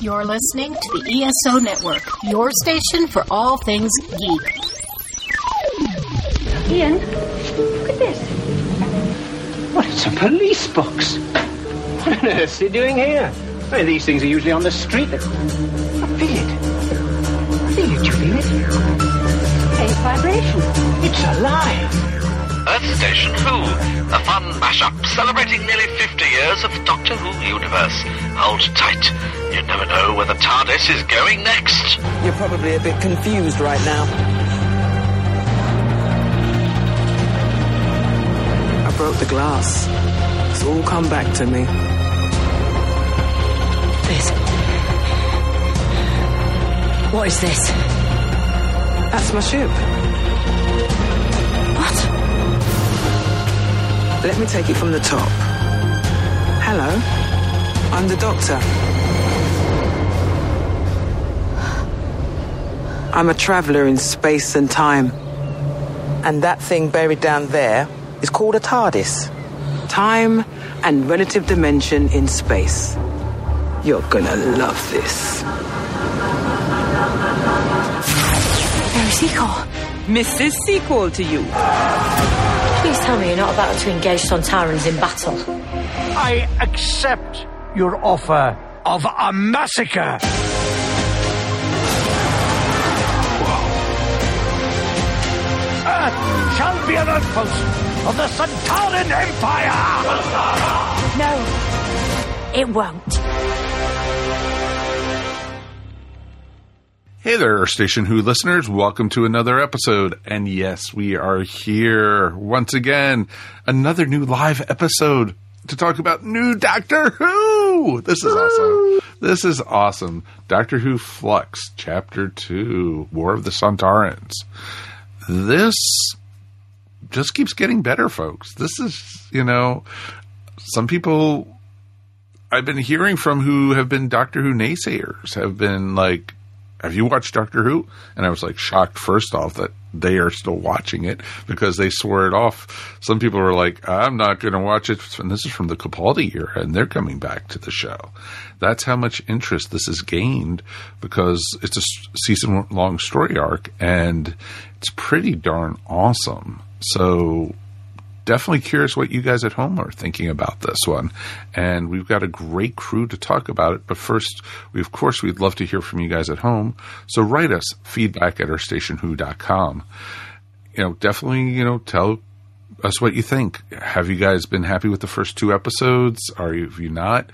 You're listening to the ESO Network, your station for all things geek. Ian, look at this. What, it's a police box. What on earth are you doing here? I mean, these things are usually on the street. I feel it. I feel it. You feel it? Faint vibration. It's alive. Earth Station Who, a fun mashup celebrating nearly 50 years of the Doctor Who universe. Hold tight. You never know where the TARDIS is going next. You're probably a bit confused right now. I broke the glass. It's all come back to me. This. What is this? That's my ship. Let me take it from the top. Hello, I'm the doctor. I'm a traveler in space and time. And that thing buried down there is called a TARDIS. Time and relative dimension in space. You're gonna love this. Mary Seacole. Mrs. Seacole to you. Please tell me you're not about to engage Sontarans in battle. I accept your offer of a massacre. Earth shall be an outpost of the Sontaran Empire! No, it won't. Hey there, Station Who listeners. Welcome to another episode. And yes, we are here once again. Another new live episode to talk about new Doctor Who. This is awesome. This is awesome. Doctor Who Flux, Chapter 2, War of the Sontarans. This just keeps getting better, folks. This is, you know, some people I've been hearing from who have been Doctor Who naysayers have been like, have you watched Doctor Who? And I was like shocked first off that they are still watching it because they swore it off. Some people were like, I'm not going to watch it. And this is from the Capaldi era and they're coming back to the show. That's how much interest this has gained because it's a season long story arc and it's pretty darn awesome. So definitely curious what you guys at home are thinking about this one. And we've got a great crew to talk about it. But first, we, of course, we'd love to hear from you guys at home. So write us feedback at earthstationwho.com. You know, definitely, you know, tell us what you think. Have you guys been happy with the first two episodes? Are you, you not?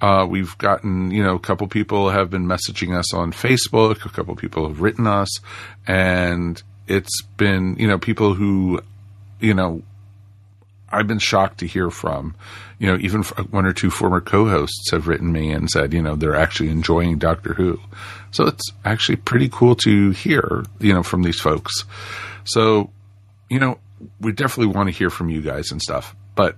Uh, we've gotten, you know, a couple people have been messaging us on Facebook. A couple people have written us and it's been, you know, people who, you know, I've been shocked to hear from, you know, even one or two former co-hosts have written me and said, you know, they're actually enjoying Doctor Who. So it's actually pretty cool to hear, you know, from these folks. So, you know, we definitely want to hear from you guys and stuff, but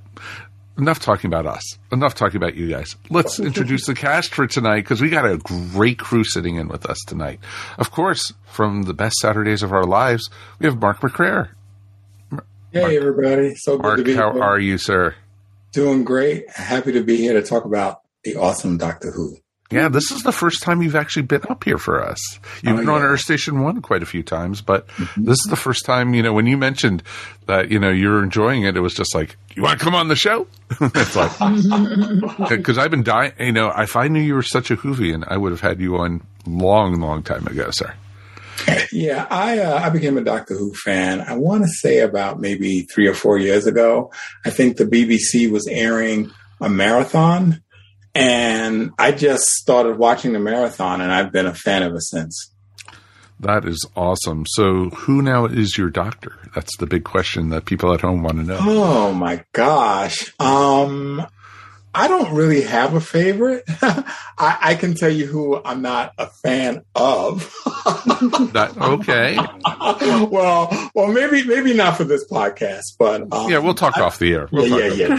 enough talking about us. Enough talking about you guys. Let's introduce the cast for tonight because we got a great crew sitting in with us tonight. Of course, from the best Saturdays of our lives, we have Mark McCray. Hey, Mark, everybody. So good Mark, to be how here. How are you, sir? Doing great. Happy to be here to talk about the awesome Doctor Who. Yeah, this is the first time you've actually been up here for us. You've Oh, been on yeah. Earth Station One quite a few times, but mm-hmm. this is the first time, you know, when you mentioned that, you know, you're enjoying it, it was just like, you want to come on the show? it's like, because I've been dying, you know, if I knew you were such a Whovian, I would have had you on long, long time ago, sir. Yeah, I uh, I became a Doctor Who fan. I want to say about maybe three or four years ago. I think the BBC was airing a marathon, and I just started watching the marathon, and I've been a fan ever since. That is awesome. So, who now is your doctor? That's the big question that people at home want to know. Oh my gosh. Um, I don't really have a favorite. I, I can tell you who I'm not a fan of. That, okay. well, well, maybe maybe not for this podcast, but um, Yeah, we'll talk off the air. We'll yeah, yeah, yeah.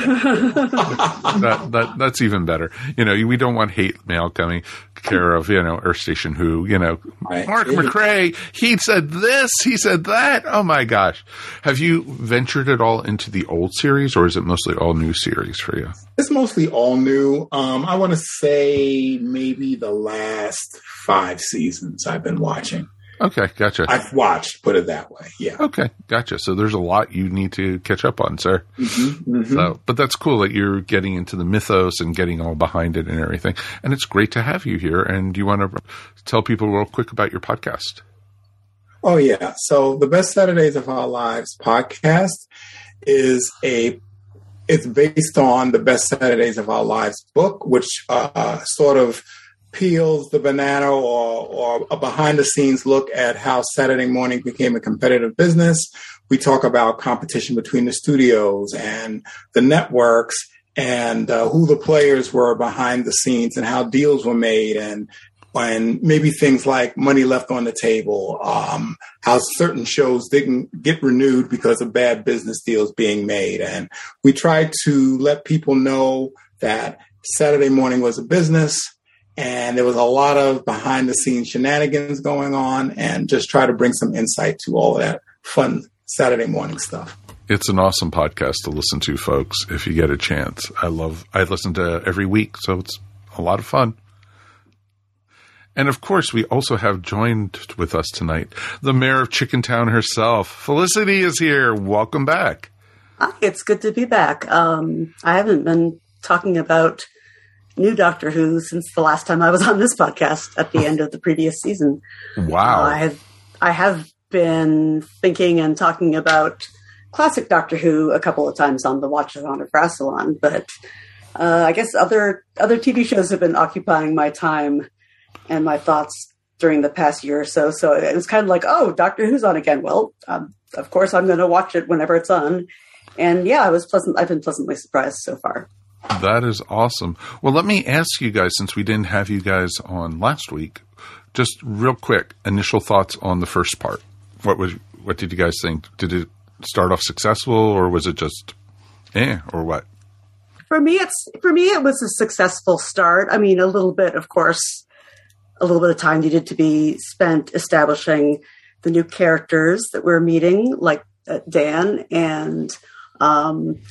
that, that that's even better. You know, we don't want hate mail coming care of you know Earth Station Who. You know, Right. Mark McCray. He said this. He said that. Oh my gosh! Have you ventured at all into the old series, or is it mostly all new series for you? It's mostly all new. Um, I want to say maybe the last five seasons I've been watching. Okay, gotcha. I've watched, put it that way. Yeah. Okay, gotcha. So there's a lot you need to catch up on, sir. Mm-hmm, mm-hmm. So, but that's cool that you're getting into the mythos and getting all behind it and everything. And it's great to have you here. And do you want to tell people real quick about your podcast? Oh yeah. So the best Saturdays of our lives podcast is a it's based on the best Saturdays of our lives book, which uh, sort of peels the banana or, or a behind the scenes look at how Saturday morning became a competitive business. We talk about competition between the studios and the networks and uh, who the players were behind the scenes and how deals were made and and maybe things like money left on the table, um, how certain shows didn't get renewed because of bad business deals being made. And we tried to let people know that Saturday morning was a business and there was a lot of behind the scenes shenanigans going on and just try to bring some insight to all of that fun Saturday morning stuff. It's an awesome podcast to listen to, folks, if you get a chance. I love, I listen to every week, so it's a lot of fun. And of course, we also have joined with us tonight the mayor of Chickentown herself. Felicity is here. Welcome back. Hi, it's good to be back. Um, I haven't been talking about new Doctor Who since the last time I was on this podcast at the end of the previous season. Wow. Uh, I have I have been thinking and talking about classic Doctor Who a couple of times on the Watchathon of Rassilon, but uh, I guess other other TV shows have been occupying my time and my thoughts during the past year or so. So it was kind of like, oh, Doctor Who's on again. Well, um, of course, I'm going to watch it whenever it's on. And yeah, I was pleasant. I've been pleasantly surprised so far. That is awesome. Well, let me ask you guys, since we didn't have you guys on last week, just real quick, initial thoughts on the first part. What was what did you guys think? Did it start off successful, or was it just eh, or what? For me, it's for me it was a successful start. I mean, a little bit, of course, a little bit of time needed to be spent establishing the new characters that we're meeting, like uh, Dan and um,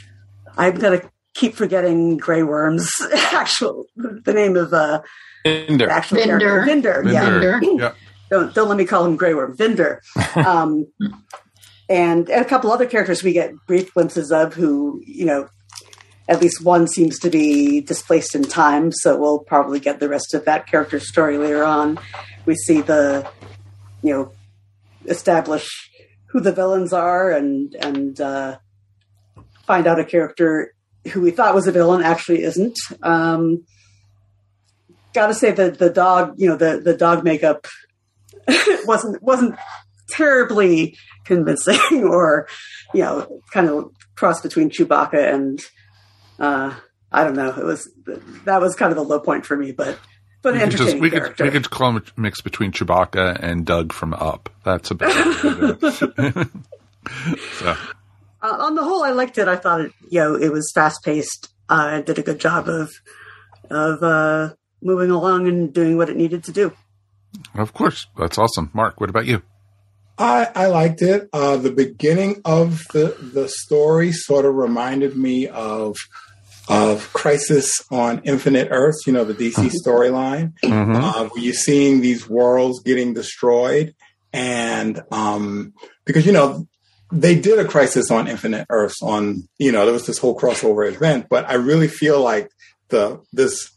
I'm gonna keep forgetting Grey Worm's actual the name of uh Vinder. actual Vinder. character. Vinder, yeah. Vinder. Yeah. Don't don't let me call him Grey Worm. Vinder. Um, and a couple other characters we get brief glimpses of who, you know, at least one seems to be displaced in time, so we'll probably get the rest of that character's story later on. We see the, you know, establish who the villains are and and uh, find out a character who we thought was a villain actually isn't. Um, Got to say that the dog, you know, the the dog makeup wasn't wasn't terribly convincing, or you know, kind of cross between Chewbacca and uh, I don't know. It was that was kind of a low point for me, but but We could, just, entertaining we, could, character. we could call it a mix between Chewbacca and Doug from Up. That's about it. so, uh, on the whole, I liked it. I thought it, you know, it was fast paced. Uh, it did a good job of of uh, moving along and doing what it needed to do. of course, that's awesome. Mark, what about you? I, I liked it. Uh, the beginning of the, the story sort of reminded me of of Crisis on Infinite Earths, you know, the DC storyline, Mhm. uh, where you're seeing these worlds getting destroyed. And um, because, you know, they did a Crisis on Infinite Earths on, you know, there was this whole crossover event, but I really feel like the this,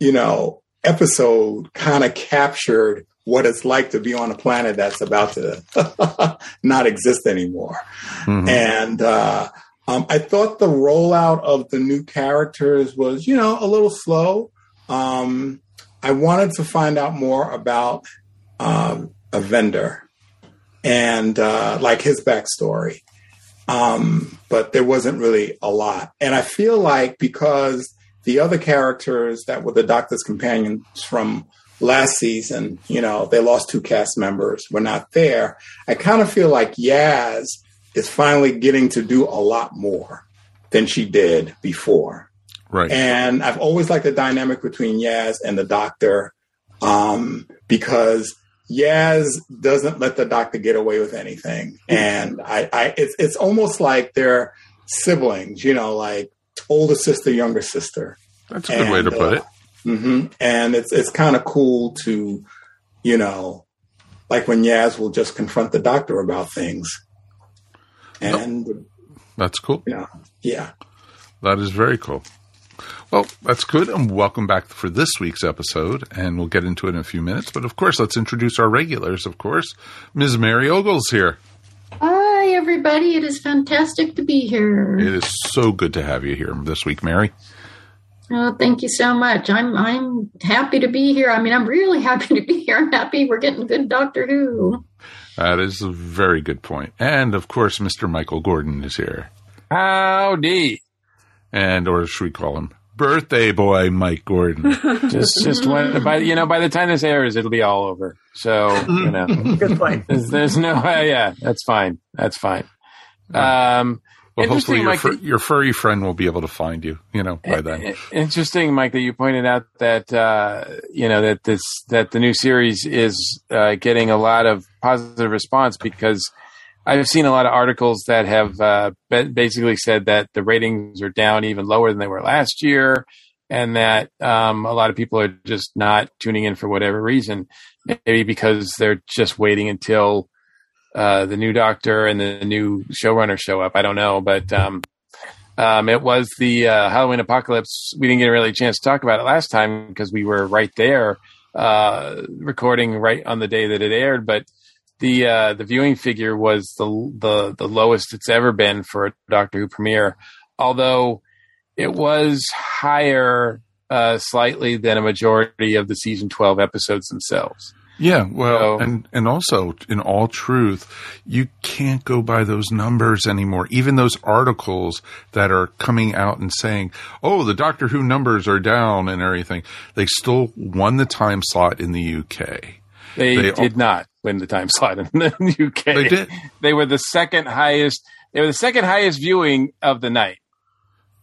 you know, episode kind of captured what it's like to be on a planet that's about to not exist anymore. Mhm. And uh, um, I thought the rollout of the new characters was, you know, a little slow. Um, I wanted to find out more about um, a Vinder and uh, like his backstory. Um, but there wasn't really a lot. And I feel like because the other characters that were the Doctor's companions from last season, you know, they lost two cast members, were not there. I kind of feel like Yaz is finally getting to do a lot more than she did before. Right. And I've always liked the dynamic between Yaz and the doctor um, because Yaz doesn't let the doctor get away with anything. And I, I it's, it's almost like they're siblings, you know, like older sister, younger sister. That's a good way to put it. Hmm And it's it's kind of cool to, you know, like when Yaz will just confront the doctor about things, and That's cool. you know, yeah. That is very cool. Well, that's good, and welcome back for this week's episode, and we'll get into it in a few minutes. But of course, let's introduce our regulars. Of course, Ms. Mary Ogles here. Hi, everybody. It is fantastic to be here. It is so good to have you here this week, Mary. Oh, thank you so much. I'm I'm happy to be here. I mean, I'm really happy to be here. I'm happy we're getting good Doctor Who. That is a very good point. And of course, Mr. Michael Gordon is here, Howdy. and or should we call him birthday boy Mike Gordon? Just, just when, by you know, by the time this airs, it'll be all over. So you know, Good point. there's, there's no, uh, yeah, that's fine. That's fine. Um, Well, hopefully your, fur, your furry friend will be able to find you. You know by then. Interesting, Mike, that you pointed out that uh, you know that this that the new series is uh, getting a lot of positive response because I've seen a lot of articles that have uh, basically said that the ratings are down even lower than they were last year, and that um, a lot of people are just not tuning in for whatever reason, maybe because they're just waiting until uh, the new Doctor and the new showrunner show up. I don't know, but um, um, it was the uh, Halloween apocalypse. We didn't get a really a chance to talk about it last time because we were right there, uh, recording right on the day that it aired. But the uh, the viewing figure was the the the lowest it's ever been for a Doctor Who premiere, although it was higher uh, slightly than a majority of the season twelve episodes themselves. Yeah, well, So- and and also, in all truth, you can't go by those numbers anymore. Even those articles that are coming out and saying, "Oh, the Doctor Who numbers are down" and everything, they still won the time slot in the UK. They, They- did not win the time slot in the UK. They did. They were the second highest. They were the second highest viewing of the night.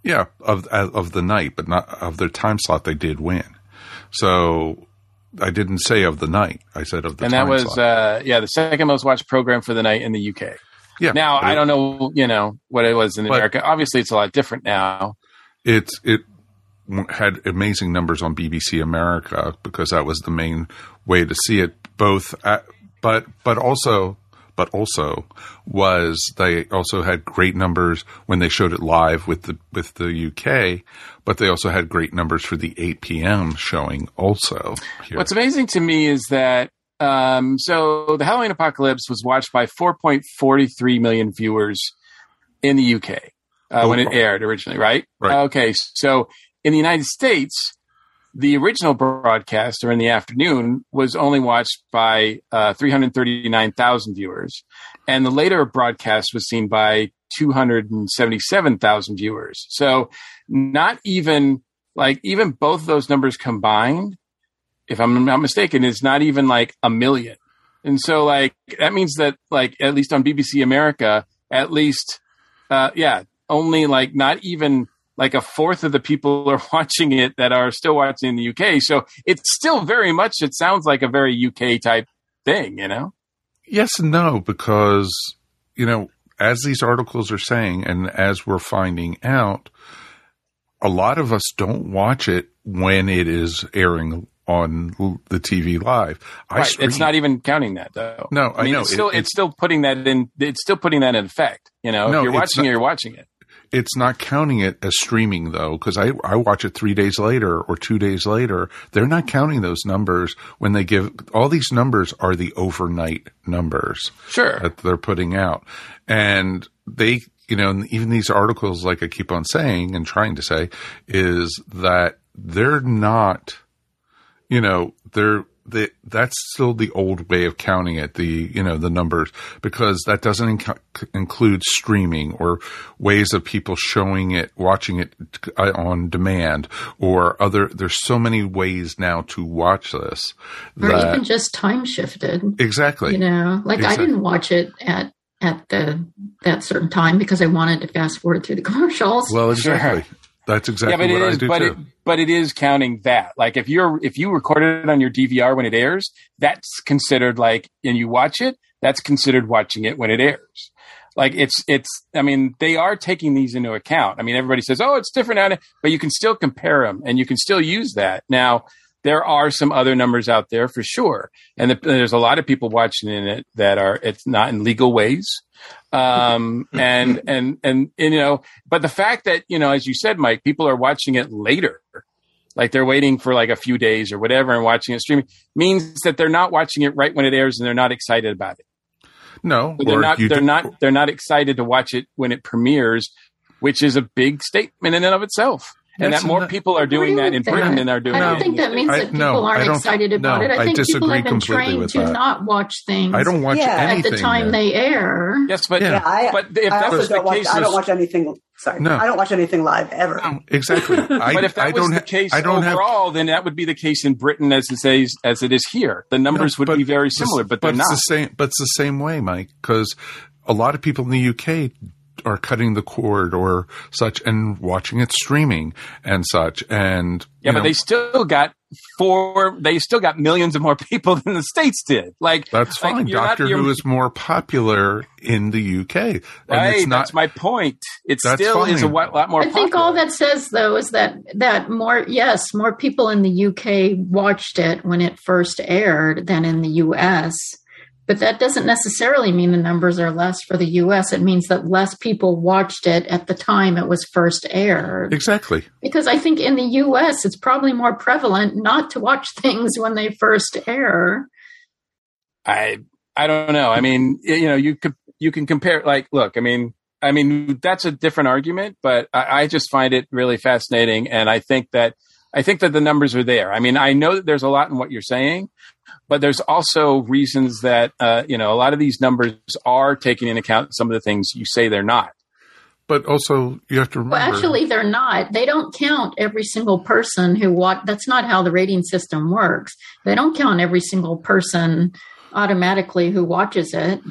Yeah, of of the night, but not of their time slot. They did win. So I didn't say of the night. I said of the and that was uh, yeah the second most watched program for the night in the UK. yeah. Now but I don't know you know what it was in America. Obviously, it's a lot different now. it's it had amazing numbers on BBC America because that was the main way to see it. Both, at, but but also but also was they also had great numbers when they showed it live with the with the UK, but they also had great numbers for the 8 p.m. showing also. Here. What's amazing to me is that um, so the Halloween Apocalypse was watched by 4.43 million viewers in the UK uh, when it Oh. aired originally, right? Right. Okay, so in the United States, the original broadcast during the afternoon was only watched by uh, 339,000 viewers, and the later broadcast was seen by 277,000 viewers. So not even like even both those numbers combined, if I'm not mistaken, is not even like a million. And so like that means that like at least on BBC America, at least uh yeah, only like not even like a fourth of the people are watching it that are still watching in the UK. So it's still very much it sounds like a very UK type thing, you know? Yes and no, because, you know, as these articles are saying, and as we're finding out, a lot of us don't watch it when it is airing on the TV live. I right. stream- It's not even counting that though. No, I mean know. it's still It- it's still putting that in it's still putting that in effect. You know, No, if you're watching not- it, you're watching it. It's not counting it as streaming though, because I, I watch it three days later or two days later. They're not counting those numbers when they give all these numbers are the overnight numbers. Sure. that they're putting out. And they, you know, and even these articles, like I keep on saying and trying to say, is that they're not, you know, they're, they, that's still the old way of counting it, the, you know, the numbers, because that doesn't inc- include streaming or ways of people showing it, watching it uh, on demand or other, there's so many ways now to watch this. Or that- even just time shifted. exactly. You know, like Exactly. I didn't watch it at at the that certain time because I wanted to fast forward through the commercials. Well, exactly. That's exactly yeah, but what it I do but too. it, but it is counting that. Like if you're if you record it on your DVR when it airs, that's considered like, and you watch it, that's considered watching it when it airs. Like it's it's. I mean, they are taking these into account. I mean, everybody says, "Oh, it's different," now," but you can still compare them, and you can still use that. Now, there are some other numbers out there for sure, and the, there's a lot of people watching in it that are it's not in legal ways, um, and, and and and you know, but the fact that you know, as you said, Mike, people are watching it later like they're waiting for like a few days or whatever and watching it streaming means that they're not watching it right when it airs and they're not excited about it. No, they're not. They're do- not. They're not excited to watch it when it premieres, which is a big statement in and of itself and that more people are doing that in Britain than are doing. I don't think that means that people no, aren't excited about no, it. I think I people have been trained to that. not watch things. I don't watch Yeah. anything at the time that- they air. Yes, but Yeah, I, but if I that was the don't watch. case, I don't watch anything. Sorry, No. I don't watch anything live ever. exactly. I, but if that I was don't the ha- case I don't have overall, then that would be the case in Britain as it says as it is here. The numbers No, would be very similar, but they're it's the same. But it's the same way, Mike, because a lot of people in the UK are cutting the cord or such and watching it streaming and such. And Yeah, but know, they still got four. They still got millions of more people than the states did. Like that's like, fine. you're not- Doctor you're- Who is more popular in the UK, and right. it's not. that's my point. It That's still is a fine. lot more. I think all that says though is that that more yes, more people in the UK watched it when it first aired than in the US. But that doesn't necessarily mean the numbers are less for the US. It means that less people watched it at the time it was first aired. exactly. Because I think in the US it's probably more prevalent not to watch things when they first air. I I don't know. I mean, you know, you could you can compare. Like, look, I mean, I mean that's a different argument, but I, I just find it really fascinating, and I think that I think that the numbers are there. I mean, I know that there's a lot in what you're saying, but there's also reasons that uh, you know a lot of these numbers are taking into account some of the things you say they're not. But also, you have to remember. Well, actually, they're not. They don't count every single person who watch. That's not how the rating system works. They don't count every single person automatically who watches it.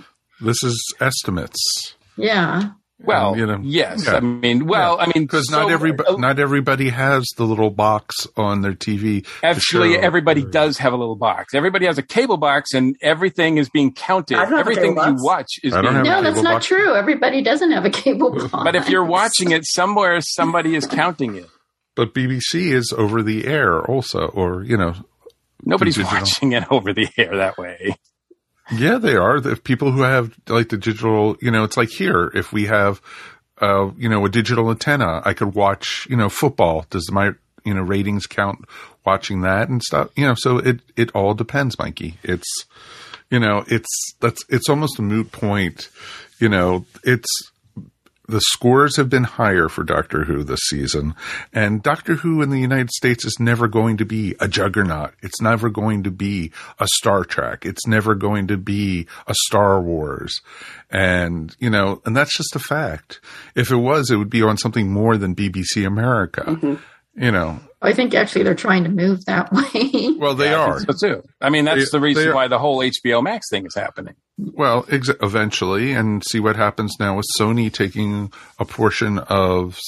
this is estimates. Yeah. Well, um, you know, yes. yeah. I mean, well, I mean, because not so- everybody uh, not everybody has the little box on their TV. Actually, show- everybody does have a little box. Everybody has a cable box, and everything is being counted. I don't have a Everything you box. watch is being have a No, that's not box. true. Everybody doesn't have a cable box. But if you're watching it somewhere, somebody is counting it. But BBC is over the air also, or you know, Nobody's Digital. watching it over the air that way. Yeah, they are. The people who have like the digital, you know, it's like here. If we have, uh, you know, a digital antenna, I could watch, you know, football. Does my you know ratings count watching that and stuff? You know, so it it all depends, Mikey. It's you know, it's that's it's almost a moot point. You know, it's the scores have been higher for Doctor Who this season, and Doctor Who in the United States is never going to be a juggernaut. It's never going to be a Star Trek. It's never going to be a Star Wars. And, you know, and that's just a fact. If it was, it would be on something more than BBC America. Mm-hmm. You know, I think actually they're trying to move that way. well, they Yeah, are. think So too. I mean, that's They- the reason why the whole HBO Max thing is happening. Well, ex- eventually, and see what happens now with Sony taking a portion of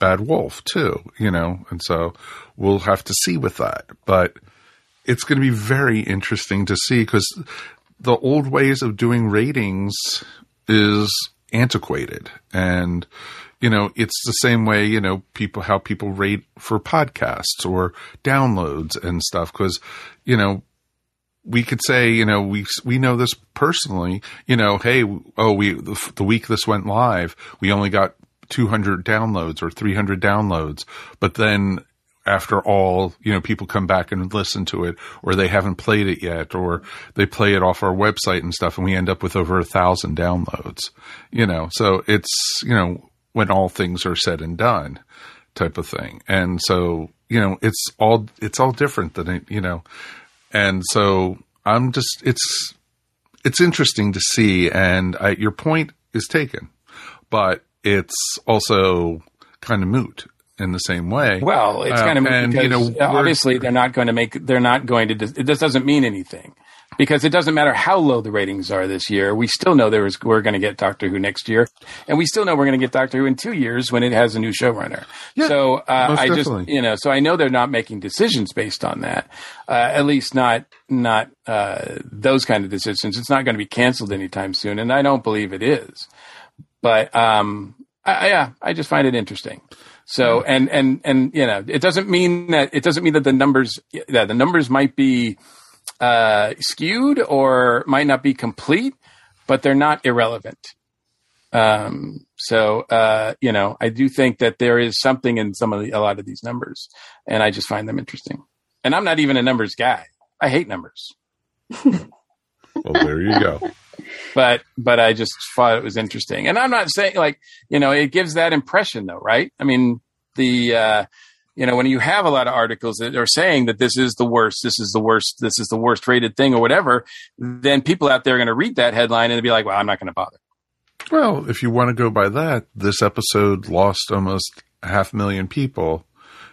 Bad Wolf too. You know, and so we'll have to see with that. But it's going to be very interesting to see because the old ways of doing ratings is antiquated, and you know it's the same way you know people how people rate for podcasts or downloads and stuff because you know we could say, you know, we we know this personally. You know, hey, oh, we the, the week this went live, we only got 200 downloads or 300 downloads, but then after all, you know, people come back and listen to it, or they haven't played it yet, or they play it off our website and stuff, and we end up with over a thousand downloads. You know, so it's you know when all things are said and done, type of thing, and so you know it's all it's all different than it, you know. And so I'm just it's it's interesting to see, and I, your point is taken, but it's also kind of moot in the same way. Well, it's Uh, kind of and because you know obviously they're not going to make they're not going to this doesn't mean anything because it doesn't matter how low the ratings are this year. We still know there is we're going to get Doctor Who next year, and we still know we're going to get Doctor Who in two years when it has a new showrunner. Yeah, so uh, I definitely. just you know so I know they're not making decisions based on that. Uh, at least not not uh, those kind of decisions. It's not going to be canceled anytime soon, and I don't believe it is. but um, I, yeah, I just find it interesting. So and and and you know, it doesn't mean that it doesn't mean that the numbers that the numbers might be uh, skewed or might not be complete, but they're not irrelevant. Um, so uh, you know, I do think that there is something in some of the, a lot of these numbers, and I just find them interesting. And I'm not even a numbers guy. I hate numbers, Well, there you go. but but I just thought it was interesting. And I'm not saying like you know it gives that impression though, right? I mean the uh, you know when you have a lot of articles that are saying that this is the worst, this is the worst, this is the worst rated thing or whatever, then people out there are going to read that headline and be like, well, I'm not going to bother. Well, if you want to go by that, this episode lost almost half a million people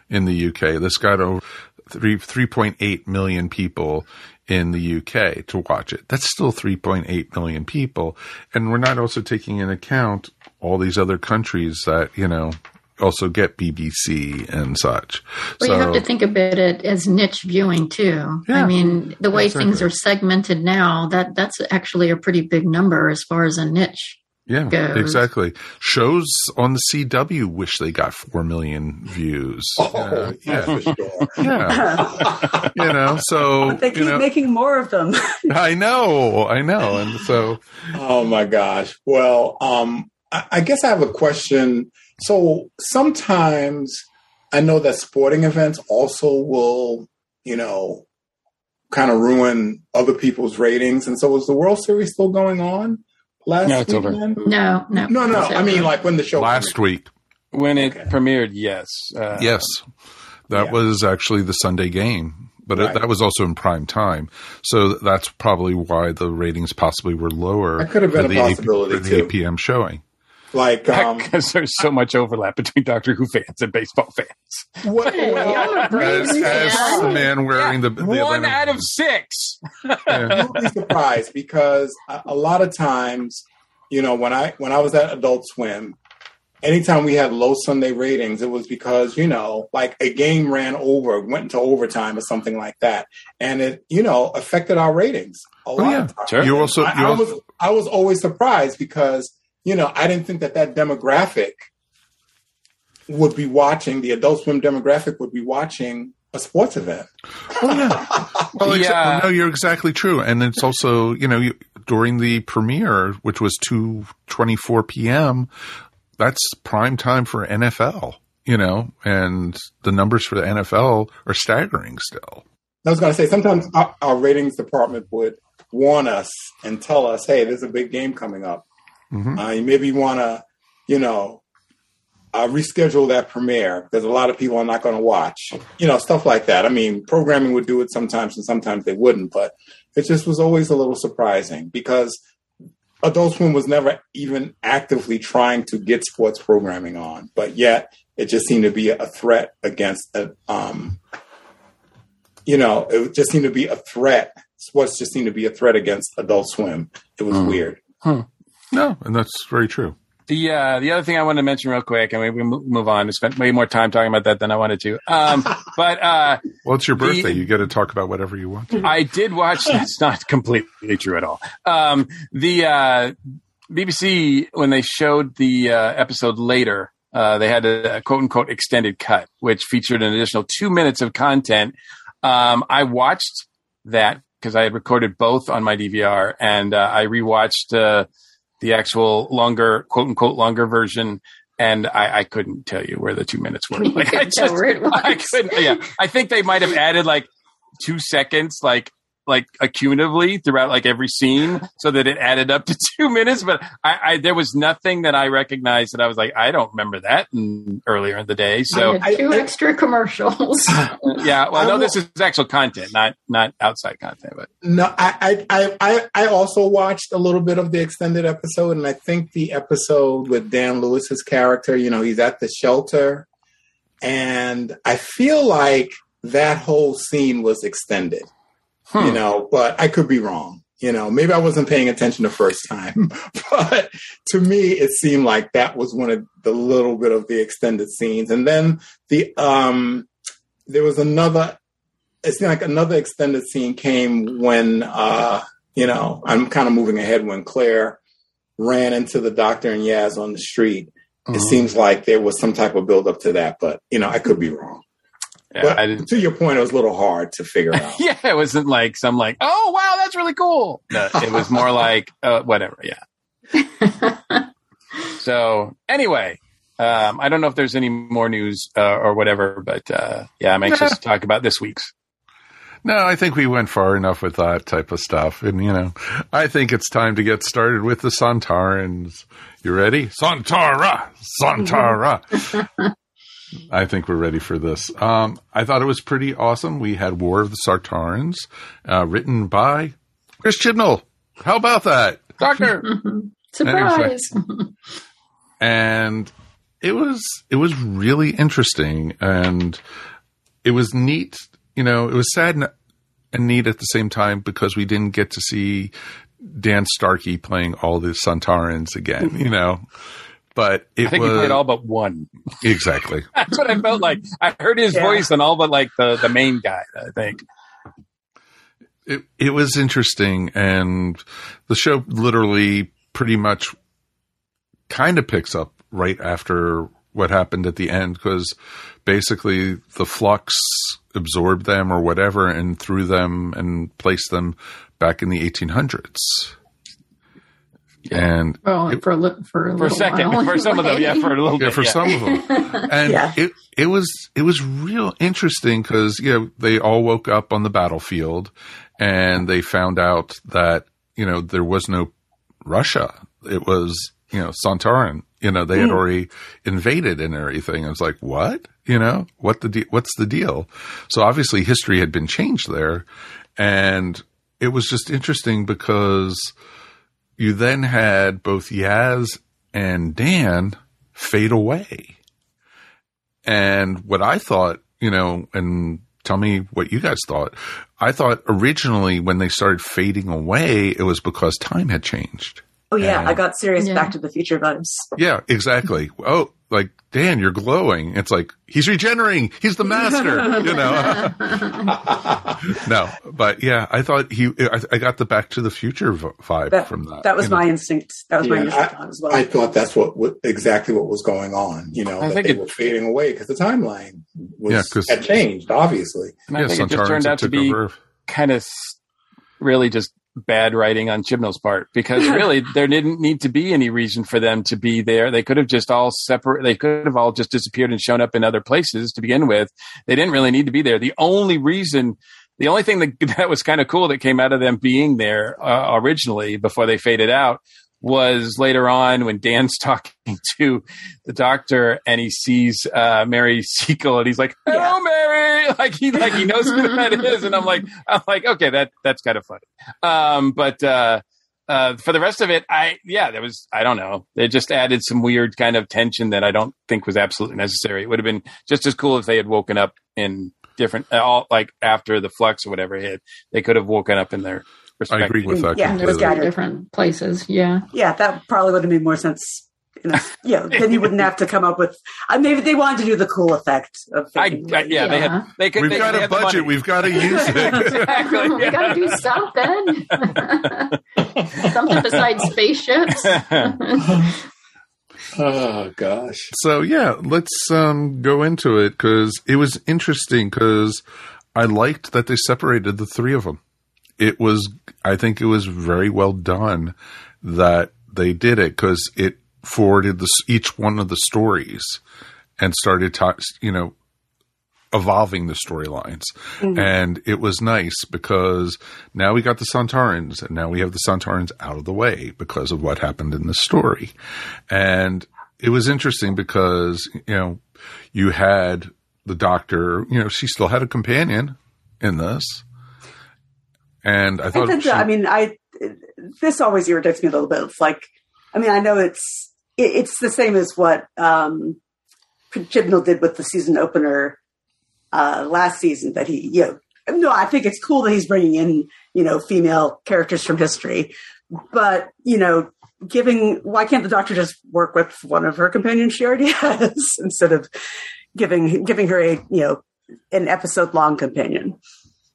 in the UK. This got over three three point eight million people in the UK to watch it. That's still three point eight million people, and we're not also taking into account all these other countries that you know also get BBC and such. Well, you have to think about it as niche viewing too. Yeah. I mean, the way Exactly. things are segmented now, that that's actually a pretty big number as far as a niche. Yeah, goes. exactly. Shows on the CW wish they got four million views. Oh, yeah, for sure. yeah. you know, so But they keep you know, making more of them. I know, I know, and so Oh my gosh. Well, um, I, I guess I have a question. So sometimes I know that sporting events also will, you know, kind of ruin other people's ratings. And so was the World Series still going on last No, it's over. weekend? No, no, No, no. It's I mean, like when the show last week, When it Okay. premiered, yes, uh, yes, that Yeah. was actually the Sunday game, but it, that was also in prime time. So that's probably why the ratings possibly were lower. That could have been a the eight- possibility, for the too. 8 p.m. showing. Like um, because there's so much overlap between Doctor Who fans and baseball fans. what, Hey, I'm a Braves As, as the man wearing the, the One Atlanta- out of six. Yeah. you'll be surprised because a, a lot of times, you know, when I when I was at Adult Swim, anytime we had low Sunday ratings, it was because you know, like a game ran over, went into overtime or something like that, and it you know affected our ratings a lot. Oh, yeah. of times. Sure. You also, I, you I also was I was always surprised because you know I didn't think that that demographic would be watching the Adult Swim demographic would be watching a sports event. Oh, yeah. Well, exa- Yeah. no, you're exactly true, and it's also you know you, during the premiere, which was two twenty four p.m. That's prime time for NFL. You know, and the numbers for the NFL are staggering still. I was going to say sometimes our, our ratings department would warn us and tell us, "Hey, there's a big game coming up. Mhm. Uh, you maybe want to, you know, uh, reschedule that premiere because a lot of people are not going to watch. You know, stuff like that. I mean, programming would do it sometimes, and sometimes they wouldn't. But it just was always a little surprising because Adult Swim was never even actively trying to get sports programming on, but yet it just seemed to be a threat against a, um, you know, it just seemed to be a threat. Sports just seemed to be a threat against Adult Swim. It was weird. No, and that's very true. The uh, the other thing I wanted to mention real quick, and we we move on. I spent way more time talking about that than I wanted to. Um, but uh, Well, it's your The- birthday. you get to talk about whatever you want. To. I did watch. That's not completely true at all. Um, the uh, BBC when they showed the uh, episode later, uh, they had a, quote unquote extended cut, which featured an additional two minutes of content. Um, I watched that because I had recorded both on my DVR, and uh, I rewatched uh, the actual longer quote unquote longer version. And I, I couldn't tell you where the two minutes were. Like, I couldn't tell where it was. I couldn't. Yeah, I think they might have added like two seconds, like like accumulatively throughout like every scene, so that it added up to two minutes. But I, I there was nothing that I recognized that I was like, I don't remember that in, earlier in the day. So I two I- I- extra commercials. yeah, well, I no, this is actual content, not not outside content. But No, I, I, I, I- I also watched a little bit of the extended episode, and I think the episode with Dan Lewis's character, you know, he's at the shelter, and I feel like that whole scene was extended, Hmm. you know, but I could be wrong. You know, maybe I wasn't paying attention the first time, but to me, it seemed like that was one of the little bit of the extended scenes. And then the, um, there was another it seemed like another extended scene came when uh you know i'm kind of moving ahead when claire ran into the doctor and Yaz on the street, it seems like there was some type of build up to that, but you know, I could be wrong. Yeah, but I didn't. to your point, it was a little hard to figure out. Yeah, it wasn't like some like, oh wow, that's really cool. No, it was more like uh, whatever. Yeah. so anyway, um, I don't know if there's any more news uh, or whatever, but uh, yeah, I'm anxious to talk about this week's. No, I think we went far enough with that type of stuff. And, you know, I think it's time to get started with the Sontarans. You ready? Santara! Santara! I think we're ready for this. Um, I thought it was pretty awesome. We had War of the Sontarans, uh, written by Chris Chibnall. How about that? Doctor! Surprise! and it was it was really interesting and it was neat you know it was sad and- and neat at the same time because we didn't get to see dan starkey playing all the sontarans again you know but it I think was he played all but one. exactly That's what I felt like. I heard his Yeah. voice on all but like the the main guy. I think. it, it was interesting and the show literally pretty much kind of picks up right after what happened at the end because basically the flux absorbed them or whatever and threw them and placed them back in the 1800s and well, for a, li- for a For a second, while for some of them, yeah, for a little yeah, bit, for yeah. some of them. And Yeah. it it was it was real interesting because you know they all woke up on the battlefield and they found out that you know there was no Russia. It was you know Sontaran. You know they had hmm. already invaded and everything. I was like, what? You know what the de- what's the deal? So obviously history had been changed there, and it was just interesting because you then had both Yaz and Dan fade away. And what I thought, you know, and tell me what you guys thought. I thought originally when they started fading away, it was because time had changed. Oh yeah, And- I got serious Yeah. Back to the Future vibes. Yeah, exactly. Oh, like Dan, you're glowing. It's like he's regenerating. He's the master. you know. no, but yeah, I thought he. I, I got the Back to the Future vibe That, from that. that was you know. my instinct. That was my Yeah, instinct as well. I thought that's what, what exactly what was going on. You know, I that think they it- were fading away because the timeline was Yeah, 'cause- had changed. Obviously, And I Yeah, think it just turned out to be over. kind of really just bad writing on Chibnall's part because really there didn't need to be any reason for them to be there. They could have just all separate. They could have all just disappeared and shown up in other places to begin with. They didn't really need to be there. The only reason, the only thing that, that was kind of cool that came out of them being there uh, originally before they faded out was later on when Dan's talking to the doctor and he sees uh, Mary Seacole and he's like, "Hello, Mary!" Like he like he knows who that is, and I'm like, I'm like, okay, that that's kind of funny. Um, but uh, uh, for the rest of it, I yeah, there was I don't know. They just added some weird kind of tension that I don't think was absolutely necessary. It would have been just as cool if they had woken up in different all like after the flux or whatever hit. They could have woken up in their. I agree with that Yeah, They're was completely. scattered. different places. Yeah. yeah, that probably would have made more sense. You know, yeah, then you wouldn't have to come up with. Uh, maybe they wanted to do the cool effect of. I, thinking, I yeah, they had they could. We've they, got they a budget. We've got to use it. exactly. we got to do something. something besides spaceships. oh gosh, so yeah, let's um, go into it because it was interesting because I liked that they separated the three of them. It was, I think, it was very well done that they did it because it forwarded the, each one of the stories and started, ta- you know, evolving the storylines. Mm-hmm. And it was nice because now we got the Sontarans and now we have the Sontarans out of the way because of what happened in the story. And it was interesting because, you know, you had the doctor, you know, she still had a companion in this. And I I, thought, think she- I mean, I this always irritates me a little bit. It's like, I mean, I know it's it, it's the same as what um, Chibnall did with the season opener uh, last season. That he, you know, no, I think it's cool that he's bringing in you know female characters from history, but you know, giving why can't the Doctor just work with one of her companions she already has instead of giving giving her a you know an episode long companion.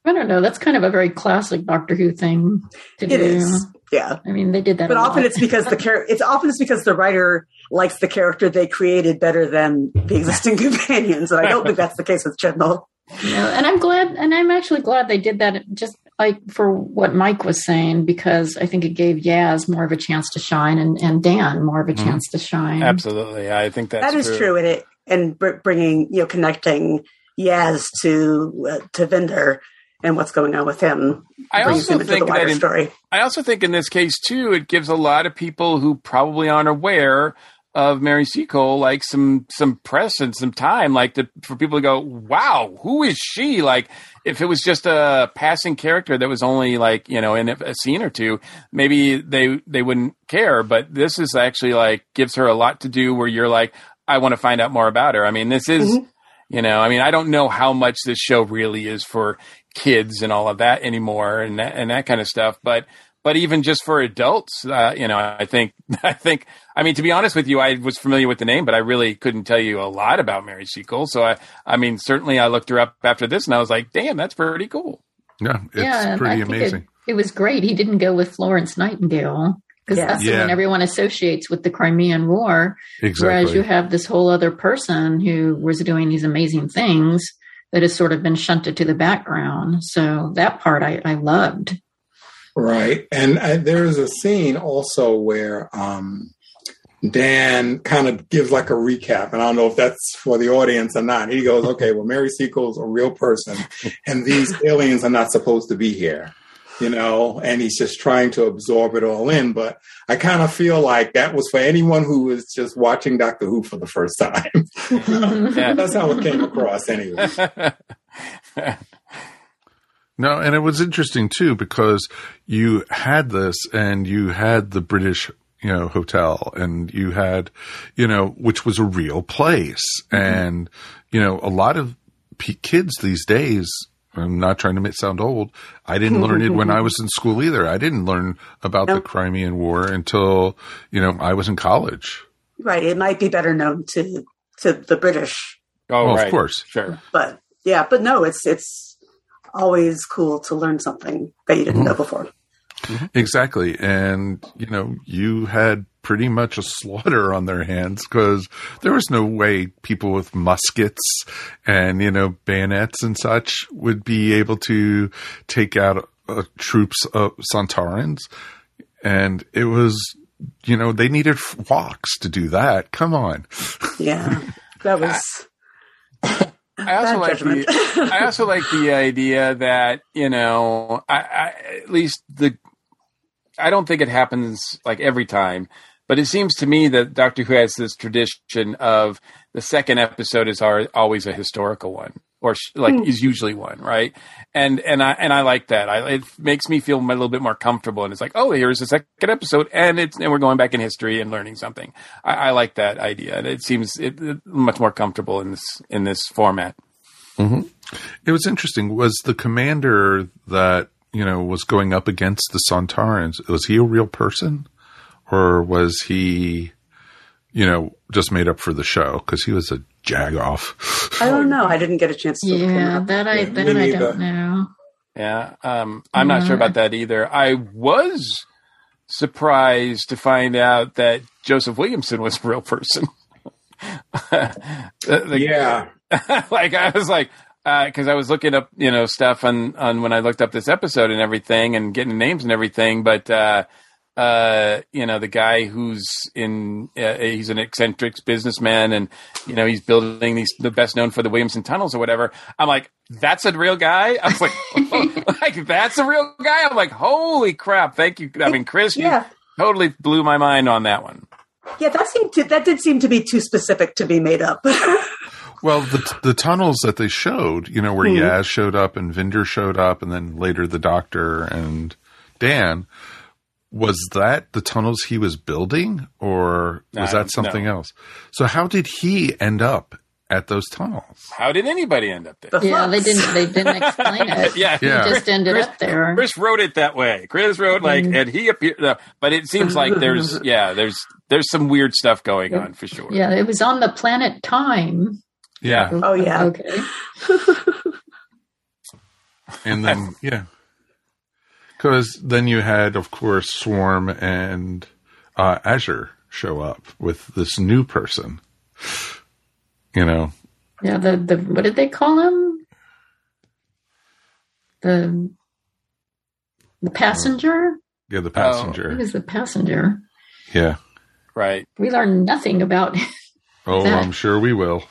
I don't know. That's kind of a very classic Doctor Who thing to It do. is. Yeah. I mean, they did that. But a often lot. it's because the char- it's often it's because the writer likes the character they created better than the existing companions, and I don't think that's the case with Chibnall. You know, and I'm glad, and I'm actually glad they did that just like for what Mike was saying, because I think it gave Yaz more of a chance to shine and, and Dan more of a Mhm. chance to shine. Absolutely, I think that's That is true, and it and bringing you know connecting Yaz to uh, to Vinder and what's going on with him I also think that in, story. I also think in this case too, it gives a lot of people who probably aren't aware of Mary Seacole like some some press and some time, like to, for people to go, "Wow, who is she?" Like if it was just a passing character that was only like you know in a, a scene or two, maybe they they wouldn't care. But this is actually like gives her a lot to do. Where you're like, I want to find out more about her. I mean, this is. Mm-hmm. You know, I mean, I don't know how much this show really is for kids and all of that anymore, and that, and that kind of stuff. But but even just for adults, uh, you know, I think I think I mean to be honest with you, I was familiar with the name, but I really couldn't tell you a lot about Mary Seacole. So I I mean, certainly I looked her up after this, and I was like, damn, that's pretty cool. Yeah, it's yeah, I pretty think amazing. It, it was great. He didn't go with Florence Nightingale because Yeah. that's the one everyone associates with the Crimean War. Exactly. Whereas you have this whole other person who was doing these amazing things that has sort of been shunted to the background. So that part I, I loved. Right. And uh, there's a scene also where um, Dan kind of gives like a recap. And I don't know if that's for the audience or not. He goes, okay, well, Mary Seacole's a real person, and these aliens are not supposed to be here. You know, and he's just trying to absorb it all in. But I kind of feel like that was for anyone who was just watching Doctor Who for the first time. Yeah. That's how it came across, anyway. No, and it was interesting too because you had this and you had the British, you know, hotel and you had, you know, which was a real place. Mm-hmm. And, you know, a lot of p- kids these days, I'm not trying to make sound old. I didn't learn it when I was in school either. I didn't learn about the Crimean War until, you know, I was in college. Right. It might be better known to to the British, Oh, Well, of course. sure. but yeah, but no, it's it's always cool to learn something that you didn't mm-hmm. know before. Exactly. And, you know, you had pretty much a slaughter on their hands because there was no way people with muskets and, you know, bayonets and such would be able to take out uh, troops of Sontarans. And it was, you know, they needed woks to do that. Come on. Yeah, that was I also Bad like judgment. the, I also like the idea that you know I, I at least the I don't think it happens like every time, but it seems to me that Doctor Who has this tradition of the second episode is always a historical one, or sh- like hmm. is usually one, right? And and I and I like that. I, it makes me feel a little bit more comfortable, and it's like, oh, here's the second episode, and it's and we're going back in history and learning something. I, I like that idea, and it seems it, it- much more comfortable in this in this format. Mm-hmm. It was interesting. Was the commander that, you know, was going up against the Sontarans, was he a real person? Or was he, you know, just made up for the show? Because he was a jagoff. I don't know. I didn't get a chance to. look him Yeah, up. that I Yeah, that I don't know. Yeah, um, I'm not sure about that either. I was surprised to find out that Joseph Williamson was a real person. The- the- Yeah. like I was like, because I was looking up, you know, stuff on on when I looked up this episode and everything, and getting names and everything. But uh, uh, you know, the guy who's in, uh, he's an eccentric businessman, and you know, he's building these the best known for the Williamson tunnels or whatever. I'm like, that's a real guy. I was like, like that's a real guy. I'm like, holy crap! Thank you. I mean, Chris, Yeah. you totally blew my mind on that one. Yeah, that seemed to, that did seem to be too specific to be made up. well, the the tunnels that they showed, you know, where Yaz showed up and Vinder showed up, and then later the Doctor and Dan. Was that the tunnels he was building, or was Uh, that something no. else? So, how did he end up at those tunnels? How did anybody end up there? The Yeah, they didn't they didn't explain it. Yeah, Yeah. He just ended Chris- up there. Chris wrote it that way. Chris wrote like, Mm-hmm. and he appeared, uh, but it seems like there's, yeah, there's, there's some weird stuff going on for sure. Yeah, it was on the planet Time. Yeah. Oh, yeah. Okay. and then yeah Because then you had, of course, Swarm and uh, Azure show up with this new person. You know, Yeah, the, the what did they call him? The the passenger? yeah, the He passenger. was the passenger. Yeah. Right. We learned nothing about Oh, that. I'm sure we will.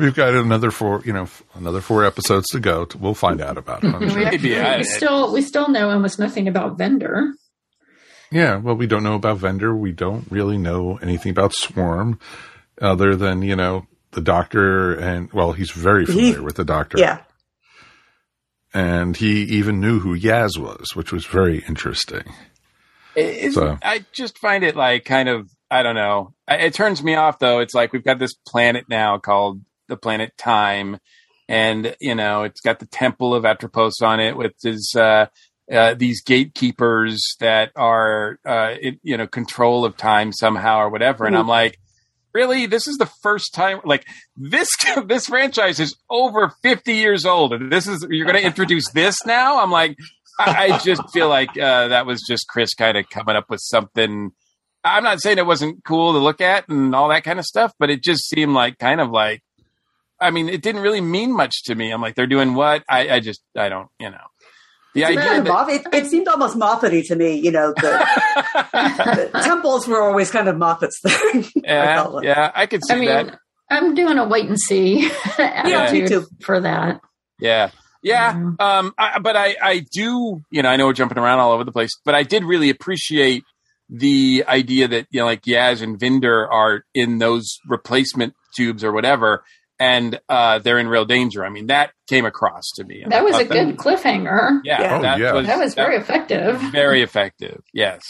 We've got another four, you know, another four episodes to go. To, We'll find out about it. I'm we, sure. Maybe I- we still we still know almost nothing about Vinder. Yeah, well, we don't know about Vinder. We don't really know anything about Swarm, other than you know the Doctor, and well, he's very familiar with the Doctor. Yeah. and he even knew who Yaz was, which was very interesting. It- So- I just find it like kind of I don't know. It turns me off though. It's like we've got this planet now called the planet Time, and you know it's got the Temple of Atropos on it with his uh, uh, these gatekeepers that are uh, in, you know control of time somehow or whatever. And I'm like, really, this is the first time like this this franchise is over 50 years old, and this is you're going to introduce this now. I'm like. I I just feel like uh, that was just Chris kind of coming up with something. I'm not saying it wasn't cool to look at and all that kind of stuff, but it just seemed like kind of like, I mean, it didn't really mean much to me. I'm like, they're doing what? I, I just, I don't, you know. The It's idea that, Moff- it, it seemed almost Moffat-y to me. You know, the, the temples were always kind of Moffats thing. yeah, yeah, I could see I mean, that. I'm doing a wait and see attitude too. for that. Yeah. Yeah. Um, I, but I, I do, you know, I know we're jumping around all over the place, but I did really appreciate the idea that, you know, like Yaz and Vinder are in those replacement tubes or whatever, and uh, they're in real danger. I mean, that came across to me. And I That was a thought that- good cliffhanger. Yeah. Yeah. Oh, that, yeah. Was, That was very effective. very effective. Yes.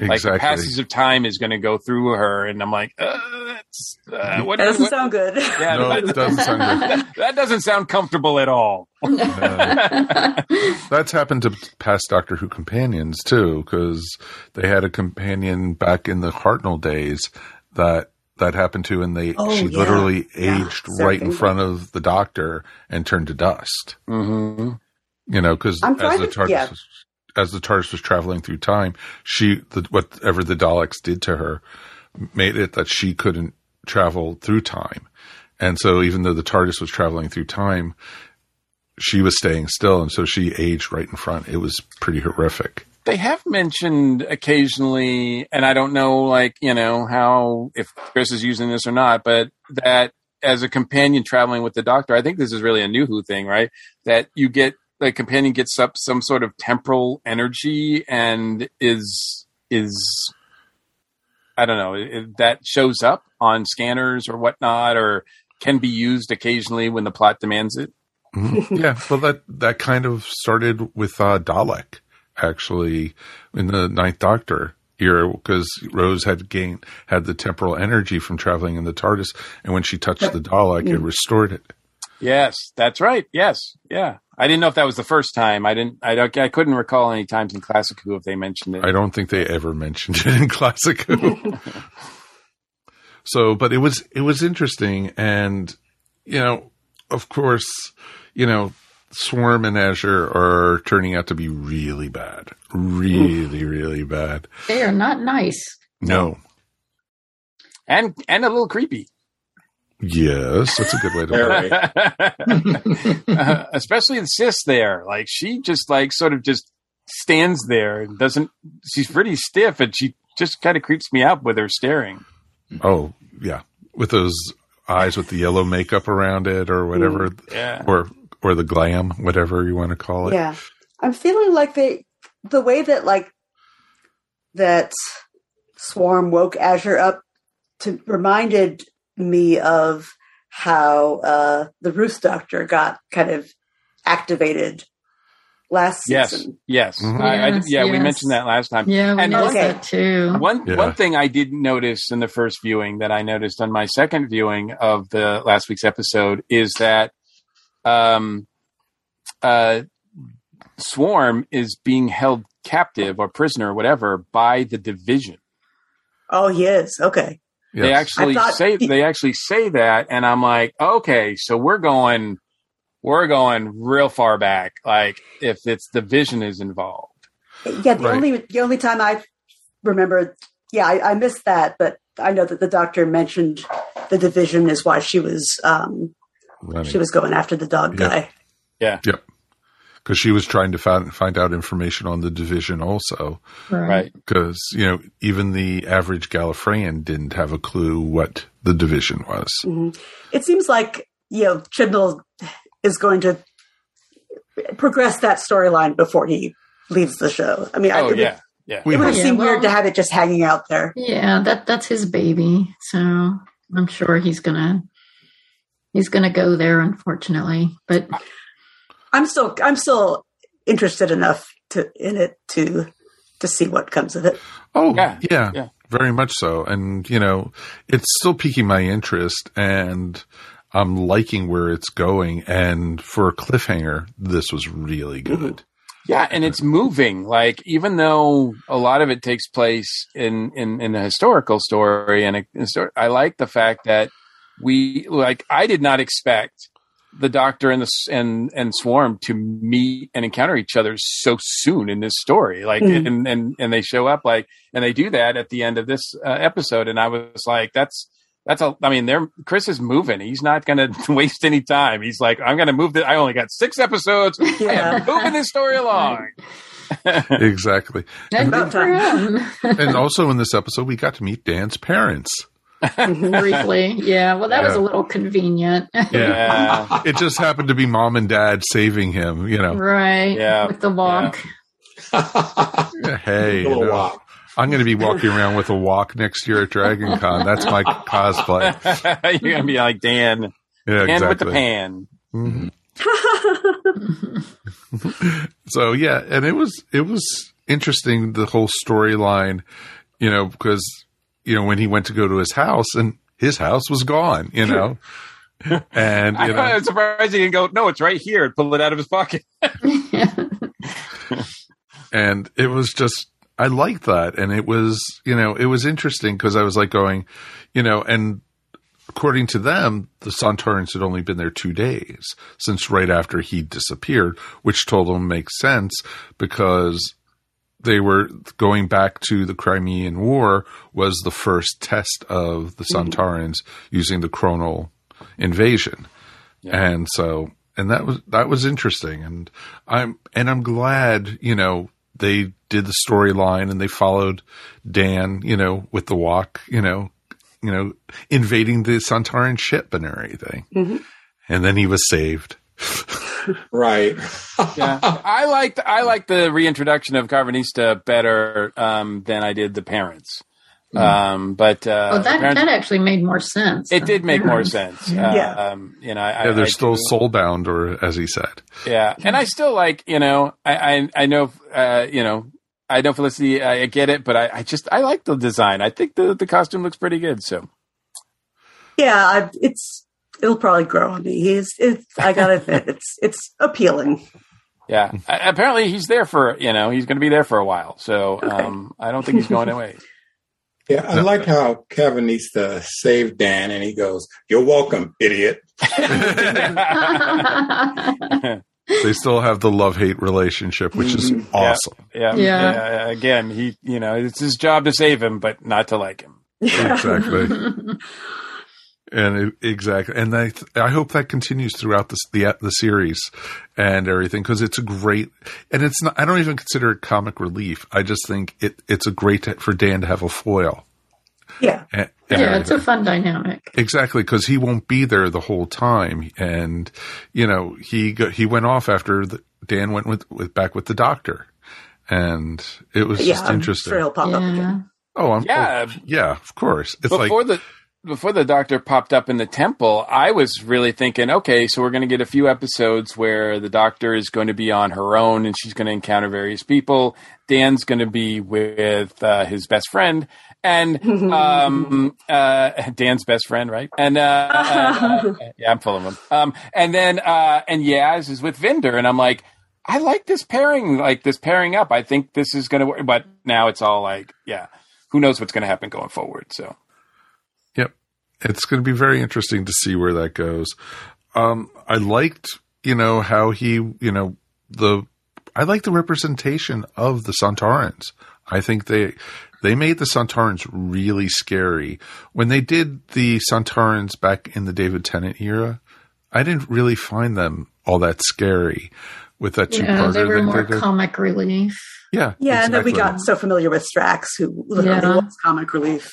Like Exactly. the passage of time is going to go through her, and I'm like, uh, that's, uh, what, That doesn't what- sound good. yeah, no, that, it doesn't sound good. that- that doesn't sound comfortable at all. That's happened to past Doctor Who companions too, because they had a companion back in the Hartnell days that that happened to, and they Oh, she yeah. literally Yeah, aged Sarah right in front of the Doctor and turned to dust. Mm-hmm. You know, because as the TARDIS yeah. was, as the TARDIS was traveling through time, she the, whatever the Daleks did to her made it that she couldn't travel through time, and so even though the TARDIS was traveling through time, she was staying still, and so she aged right in front. It was pretty horrific. They have mentioned occasionally, and I don't know, like you know, how if Chris is using this or not, but that as a companion traveling with the Doctor, I think this is really a new Who thing, right? That you get the companion gets up some sort of temporal energy and is is I don't know it, that shows up on scanners or whatnot, or can be used occasionally when the plot demands it. Mhm. yeah, well, that that kind of started with uh, Dalek, actually, in the Ninth Doctor era, because Rose had gained had the temporal energy from traveling in the TARDIS, and when she touched the Dalek, it mm. restored it. Yes, that's right. Yes, yeah. I didn't know if that was the first time. I didn't. I don't. I couldn't recall any times in Classic Who if they mentioned it. I don't think they ever mentioned it in Classic Who. so, but it was it was interesting, and you know, of course, you know, Swarm and Azure are turning out to be really bad, really, really bad. They are not nice. No, and and a little creepy, yes, that's a good way to put it. Uh, especially the sis there. Like she just like sort of just stands there and doesn't. She's pretty stiff, and she just kind of creeps me out with her staring. Oh, yeah, with those eyes with the yellow makeup around it, or whatever, Yeah. or or the glam, whatever you want to call it. Yeah. I'm feeling like they, the way that like, that Swarm woke Azure up to reminded me of how uh, the Ruth Doctor got kind of activated last Yes, season. yes, Mhm. I, I, Yes, yeah. We mentioned that last time. Yeah, we And noticed okay. that too. One Yeah. one thing I didn't notice in the first viewing that I noticed on my second viewing of the last week's episode is that um, uh, Swarm is being held captive or prisoner or whatever by the division. Oh, he is. Okay. They actually thought- say they actually say that, and I'm like, okay, so we're going we're going real far back. Like if it's the Division is involved. Yeah, the Right. only the only time I remember, yeah, I, I missed that, but I know that the doctor mentioned the division is why she was um, Running. she was going after the dog Yeah. guy. Yeah. Yep. Because she was trying to find, find out information on the division also. Right. Because, you know, even the average Gallifreyan didn't have a clue what the division was. Mhm. It seems like you know Chibnall is going to progress that storyline before he leaves the show. I mean, I, Oh it would, yeah. Yeah. it would have Yeah, seemed well- weird to have it just hanging out there. Yeah, that that's his baby. So I'm sure he's gonna he's gonna go there. Unfortunately, but I'm still I'm still interested enough to in it to to see what comes of it. Oh, Yeah, yeah, yeah. very much so. And, you know, it's still piquing my interest and I'm liking where it's going. And for a cliffhanger, this was really good. Yeah, and it's moving. Like even though a lot of it takes place in in, in a historical story, and a, a story, I like the fact that we like. I did not expect the Doctor and the and and Swarm to meet and encounter each other so soon in this story. Like, Mhm. and and and they show up like, and they do that at the end of this uh, episode, and I was like, that's. That's a. I mean, they're Chris is moving. He's not going to waste any time. He's like, I'm going to move. The, I only got six episodes. I Yeah. am moving this story along. exactly. and About good for him. and also in this episode, we got to meet Dan's parents. Briefly, yeah. Well, that was a little convenient, Yeah. It just happened to be mom and dad saving him, you know. right? Yeah. with the wok. Hey, you know, wok. I'm going to be walking around with a wok next year at Dragon Con. That's my cosplay. You're gonna be like Dan, Yeah, Dan with the exactly. pan. Mhm. so yeah, and it was it was interesting the whole storyline, you know, because you know when he went to go to his house and his house was gone, you know, and you I know, was surprised he didn't go. No, it's right here. and Pull it out of his pocket. and it was just I liked that, and it was you know it was interesting because I was like going, you know, and according to them, the Sontarans had only been there two days since right after he disappeared, which told them makes sense because they were going back to the Crimean War was the first test of the mm-hmm. Sontarans using the chronal invasion. And so and that was that was interesting and I'm and I'm glad, you know, they did the storyline and they followed Dan, you know, with the wok, you know, you know, invading the Sontaran ship and everything. Mm-hmm. And then he was saved. Right. Yeah, I liked I liked the reintroduction of Karvanista better um, than I did the parents. Um, but uh, Oh, that parents- that actually made more sense. it did make more Yeah. sense. Yeah. Um, you know, I, Yeah, they're I, still I, soulbound or as he said. Yeah, and I still like you know I I, I know uh, you know I know Felicity I, I get it, but I, I just I like the design. I think the the costume looks pretty good. So Yeah, I, it's it'll probably grow on me. He's it's I gotta admit it's it's appealing. yeah, apparently he's there for you know he's going to be there for a while. So um, I don't think he's going away. Yeah, I like how Karvanista save Dan, and he goes, "You're welcome, idiot." They still have the love hate relationship, which is awesome. yeah, Yeah. yeah. Again, he you know it's his job to save him, but not to like him. Exactly. And it, exactly, and I I hope that continues throughout the the, the series and everything because it's a great and it's not. I don't even consider it comic relief. I just think it it's a great t- for Dan to have a foil. Yeah. And, and yeah, it's a fun dynamic. Exactly, because he won't be there the whole time, and you know he go, he went off after the, Dan went with, with back with the doctor, and it was Yeah, just I'm interesting. sure he'll pop up again. Oh, I'm, oh, Yeah. oh, yeah, of course. It's like the before the doctor popped up in the temple, I was really thinking, okay, so we're going to get a few episodes where the doctor is going to be on her own and she's going to encounter various people. Dan's going to be with uh, his best friend and um, uh, Dan's best friend, right? And uh, yeah, I'm full of them. Um, and then uh, and Yaz is with Vinder, and I'm like. I like this pairing, like this pairing up. I think this is going to work, but now it's all like, yeah, who knows what's going to happen going forward. So. It's going to be very interesting to see where that goes. Um, I liked you know, how he, you know, the, I like the representation of the Sontarans. I think they, they made the Sontarans really scary. When they did the Sontarans back in the David Tennant era, I didn't really find them all that scary with that two Yeah, they were more comic relief. yeah, Yeah, and then we got so familiar with Strax, who literally Yeah. was comic relief.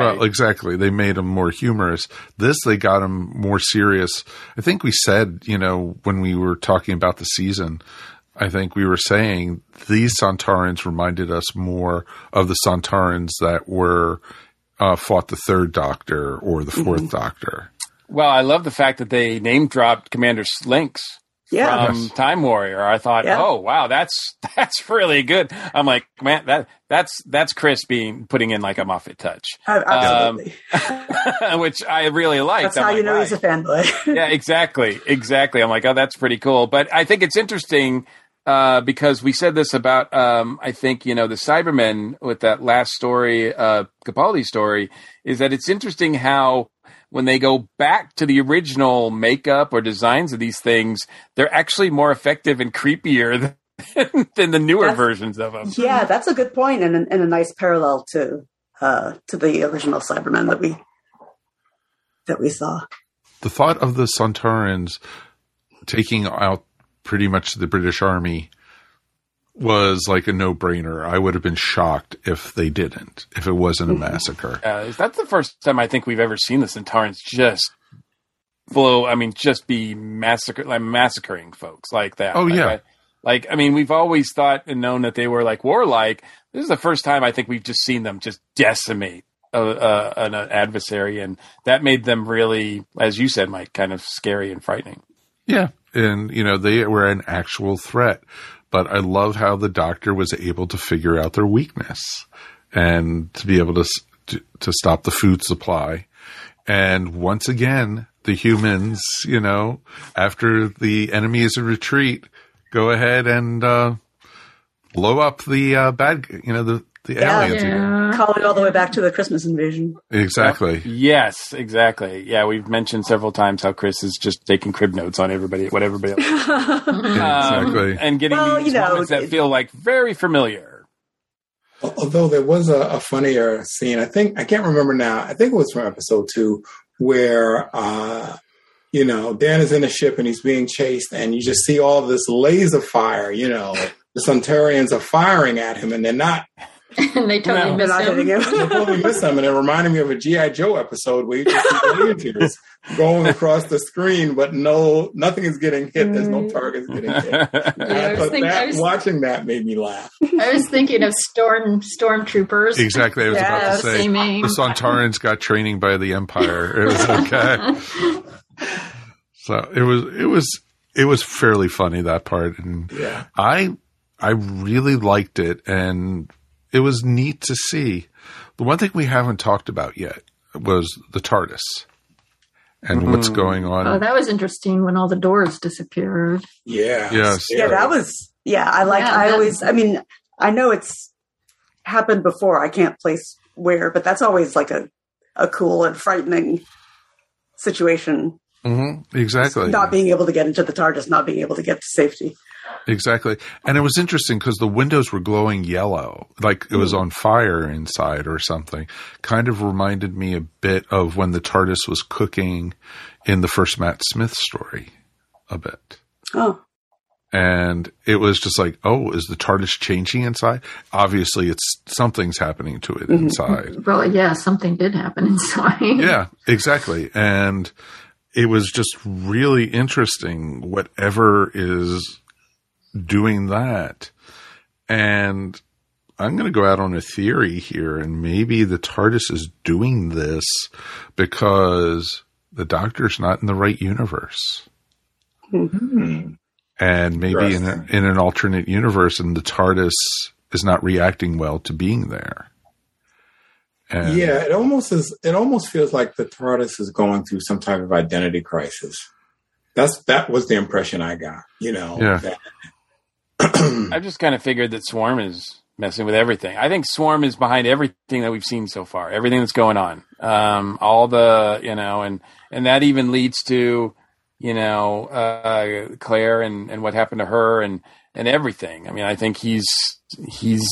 Well, exactly. They made him more humorous. This, they got him more serious. I think we said, you know, when we were talking about the season, I think we were saying these Sontarans reminded us more of the Sontarans that were uh, fought the Third Doctor or the 4th Mm-hmm. Doctor. Well, I love the fact that they name dropped Commander Linx Yeah. from Time Warrior. I thought, Yeah. oh wow, that's that's really good. I'm like, man, that that's that's Chris being putting in like a Moffat touch, Absolutely. which I really like. That's I'm how like, you know right. he's a fanboy. yeah, exactly, exactly. I'm like, oh, that's pretty cool. But I think it's interesting uh, because we said this about, um, I think you know, the Cybermen with that last story, uh, Capaldi story, is that it's interesting how when they go back to the original makeup or designs of these things, they're actually more effective and creepier than, than the newer That's- versions of them. yeah, that's a good point and, and a nice parallel to uh, to the original Cybermen that we that we saw. The thought of the Sontarans taking out pretty much the British Army was like a no brainer. I would have been shocked if they didn't, if it wasn't a massacre. Uh, that's the first time I think we've ever seen the Sontarans just blow. I mean, just be massacre, like massacring folks like that. Oh, Like, yeah. I- like I mean, we've always thought and known that they were like warlike. This is the first time I think we've just seen them just decimate a, a, an adversary, and that made them really, as you said, Mike, kind of scary and frightening. Yeah. And, you know, they were an actual threat. But I love how the doctor was able to figure out their weakness and to be able to, to, to stop the food supply. And once again, the humans, you know, after the enemy is in retreat, go ahead and, uh, blow up the, uh, bad, you know, the, the Yeah. aliens again. Calling all the way back to the Christmas invasion. Exactly. Yes, exactly. Yeah, we've mentioned several times how Chris is just taking crib notes on everybody, what everybody else. Um, Exactly. and getting Well, these you know, moments that it- feel like very familiar. Although there was a, a funnier scene, I think I can't remember now. I think it was from episode two, where uh, you know Dan is in a ship and he's being chased, and you just see all this laser fire. You know, the Sontarans are firing at him, and they're not. And they totally No. They're miss him. him. They totally miss them, and it reminded me of a GI Joe episode where you just see lasers going across the screen, but no, nothing is getting hit. There's no mm. targets getting hit. Yeah, I I was thinking- that I was- watching that made me laugh. I was thinking of storm stormtroopers. Exactly. I was Yeah, about to say same aim. the Sontarans got training by the Empire. It was okay. so it was it was it was fairly funny that part, and Yeah. I I really liked it, and it was neat to see. The one thing we haven't talked about yet was the TARDIS and what's hmm. going on. Oh, that was interesting when all the doors disappeared. Yeah. Yes. Yeah, that was yeah. I like. Yeah, I always. I mean, I know it's happened before. I can't place where, but that's always like a a cool and frightening situation. Hmm Exactly. Not being able to get into the TARDIS, not being able to get to safety. Exactly. And it was interesting because the windows were glowing yellow, like it was on fire inside or something. Kind of reminded me a bit of when the TARDIS was cooking in the first Matt Smith story, a bit. Oh, And it was just like, oh, is the TARDIS changing inside? Obviously, it's something's happening to it inside. Well, yeah, something did happen inside. yeah, exactly. And it was just really interesting, whatever is doing that. And I'm going to go out on a theory here, and maybe the TARDIS is doing this because the Doctor's not in the right universe. Mm-hmm. And maybe in, a, in an alternate universe, and the TARDIS is not reacting well to being there. And Yeah, it almost is. It almost feels like the TARDIS is going through some type of identity crisis. That's that was the impression I got. You know, Yeah. that- I just kind of figured that Swarm is messing with everything. I think Swarm is behind everything that we've seen so far, everything that's going on. Um, all the, you know, and, and that even leads to you know, uh, Claire and, and what happened to her and, and everything. I mean, I think he's, he's,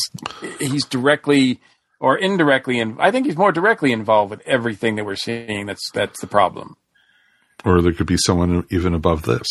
he's directly or indirectly, and I think he's more directly involved with everything that we're seeing. That's, that's the problem. Or there could be someone even above this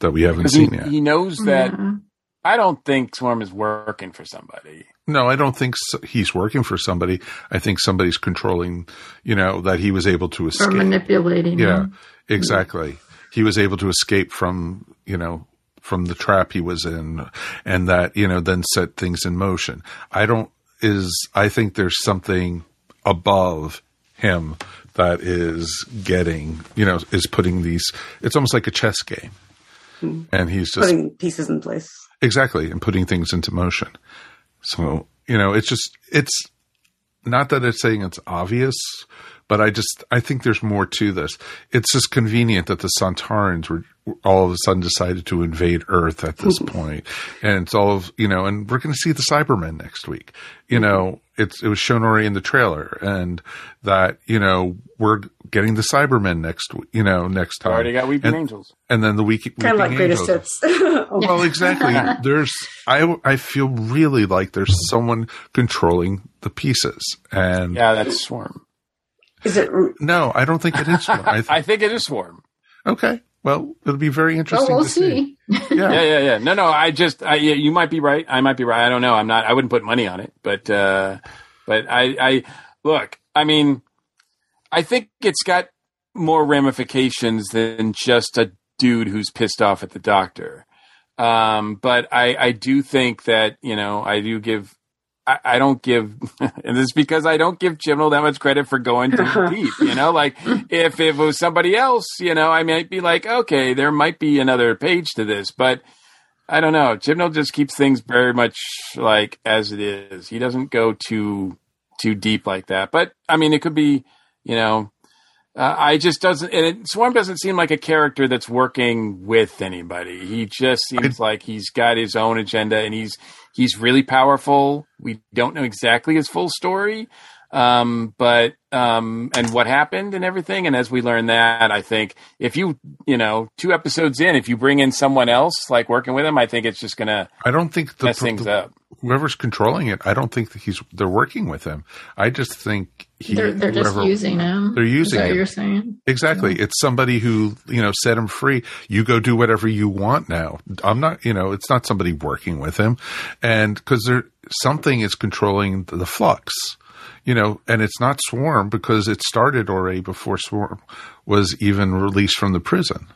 that we haven't 'Cause he, seen yet. he knows that. Mhm. I don't think Swarm is working for somebody. No, I don't think so. he's working for somebody. I think somebody's controlling, you know, that he was able to escape. Or manipulating. Yeah, them. exactly. He was able to escape from, you know, from the trap he was in and that, you know, then set things in motion. I don't, is, I think there's something above him that is getting, you know, is putting these, it's almost like a chess game. Hmm. And he's just, putting pieces in place. Exactly, and putting things into motion. So, you know, it's just it's not that it's saying it's obvious, but I just I think there's more to this. It's just convenient that the Sontarans were all of a sudden decided to invade Earth at this mm-hmm. point. And it's all of you know, and we're gonna see the Cybermen next week. You mm-hmm. know, it's it was shown already in the trailer and that, you know, we're getting the Cybermen next you know, next time. Already got Weeping and, Angels. And then the week Kind of like Weeping greatest Angels. hits. Oh, well, exactly. There's, I, I feel really like there's someone controlling the pieces, and Yeah, that's Swarm. Is it? no, I don't think it is. I th- I think it is Swarm. okay, well, it'll be very Oh, interesting we'll to see. see. Yeah, Yeah, yeah, yeah. No, no. I just, I, yeah, you might be right. I might be right. I don't know. I'm not. I wouldn't put money on it, but, uh, but I, I look. I mean, I think it's got more ramifications than just a dude who's pissed off at the doctor. Um, but I, I do think that you know, I do give. I, I don't give, and this is because I don't give Chibnall that much credit for going too deep. You know, like if, if it was somebody else, you know, I might be like, okay, there might be another page to this, but I don't know. Chibnall just keeps things very much like as it is. He doesn't go too too deep like that. But I mean, it could be, you know, uh, I just doesn't. And it, Swarm doesn't seem like a character that's working with anybody. He just seems like he's got his own agenda, and he's he's really powerful. We don't know exactly his full story, um, but um, and what happened and everything. And as we learn that, I think if you you know two episodes in, if you bring in someone else like working with him, I think it's just gonna I don't think the, mess things the- up. whoever's controlling it. I don't think that he's they're working with him. I just think he, They're, they're just using him. They're using Is that what him. you're saying? Exactly. It's somebody who, you know, set him free. You go do whatever you want now. I'm not, you know, it's not somebody working with him. And because there, something is controlling the, the flux, you know, and it's not Swarm because it started already before Swarm was even released from the prison.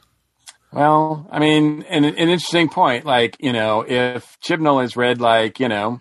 Well, I mean, an, an interesting point. Like, you know, if Chibnall has read, like, you know,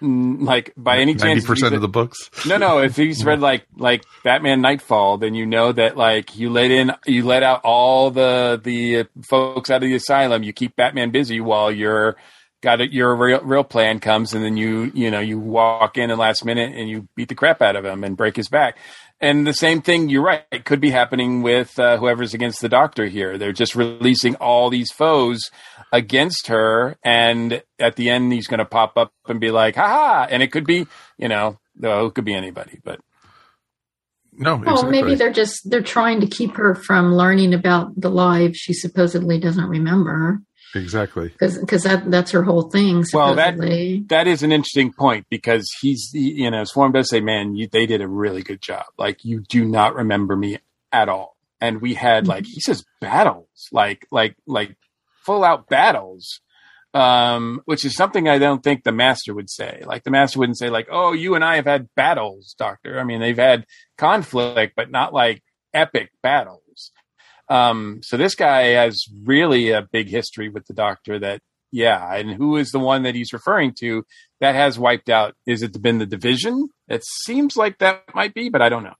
like by any chance, 90% of the books. no, no. If he's read like like Batman Nightfall, then you know that like you let in, you let out all the the folks out of the asylum. You keep Batman busy while you're got it. Your real real plan comes, and then you you know you walk in at last minute and you beat the crap out of him and break his back. And the same thing, you're right, it could be happening with uh, whoever's against the doctor here. They're just releasing all these foes against her, and at the end, he's going to pop up and be like, "Ha ha!" And it could be, you know, no, it could be anybody, but No, Well, exactly. maybe they're just they're trying to keep her from learning about the lives she supposedly doesn't remember exactly. because that that's her whole thing. Well, that- that is an interesting point because he's, he, you know, Swarm does say, "Man, you, they did a really good job. Like, you do not remember me at all." And we had like he says battles, like like like full out battles, um, which is something I don't think the master would say. Like the master wouldn't say like, "Oh, you and I have had battles, Doctor." I mean, they've had conflict, but not like epic battles. Um, so this guy has really a big history with the Doctor. That yeah, and who is the one that he's referring to that has wiped out? Is it been the division? It seems like that might be, but I don't know.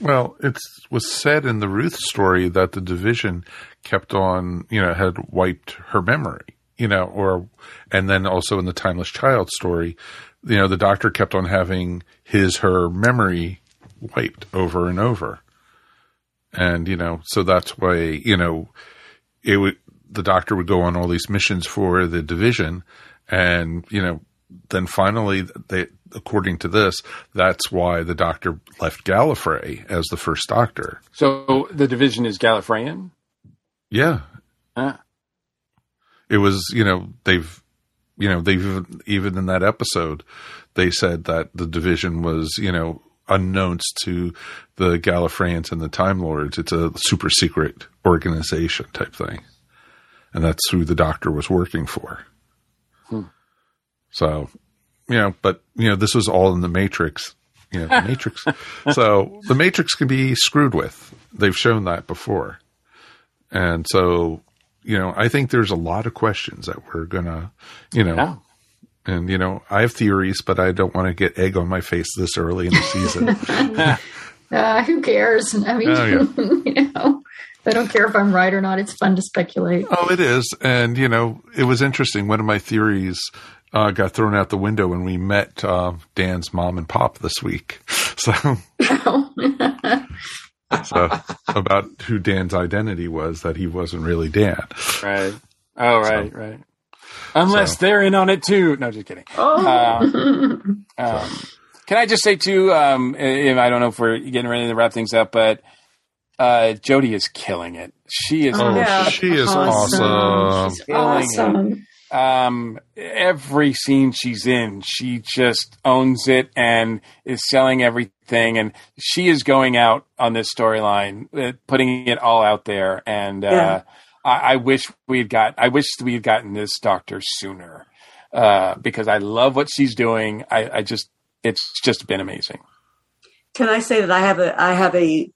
Well, it was said in the Ruth story that the division kept on, you know, had wiped her memory, you know, or, and then also in the Timeless Child story, you know, the doctor kept on having his, her memory wiped over and over. And, you know, so that's why, you know, it would, the doctor would go on all these missions for the division and, you know, then finally, they, according to this, that's why the Doctor left Gallifrey as the first Doctor. So the division is Gallifreyan. Yeah, Ah. it was. You know, they've, you know, they've even, even in that episode, they said that the division was, you know, unknowns to the Gallifreyans and the Time Lords. It's a super secret organization type thing, and that's who the Doctor was working for. Hmm. So, you know, but you know, this was all in the Matrix. You know, the Matrix. So the Matrix can be screwed with. They've shown that before, and so you know, I think there's a lot of questions that we're gonna, you know. Yeah. And you know, I have theories, but I don't want to get egg on my face this early in the season. Uh, who cares? I mean, Oh, you know, I don't care if I'm right or not. It's fun to speculate. Oh, it is. And, you know, it was interesting. One of my theories uh, got thrown out the window when we met uh, Dan's mom and pop this week. So, so about who Dan's identity was, that he wasn't really Dan. Right. Oh, right, right. Unless they're in on it too. No, just kidding. Oh. Um, um, can I just say too? Um, if, I don't know if we're getting ready to wrap things up, but uh, Jodie is killing it. She is. Oh, Yeah. she is awesome. She's killing awesome. it. Um, every scene she's in, she just owns it and is selling everything. And she is going out on this storyline, uh, putting it all out there. And uh, Yeah. I, I wish we had got. I wish we had gotten this doctor sooner uh, because I love what she's doing. I, I just, it's just been amazing. Can I say that I have a I have a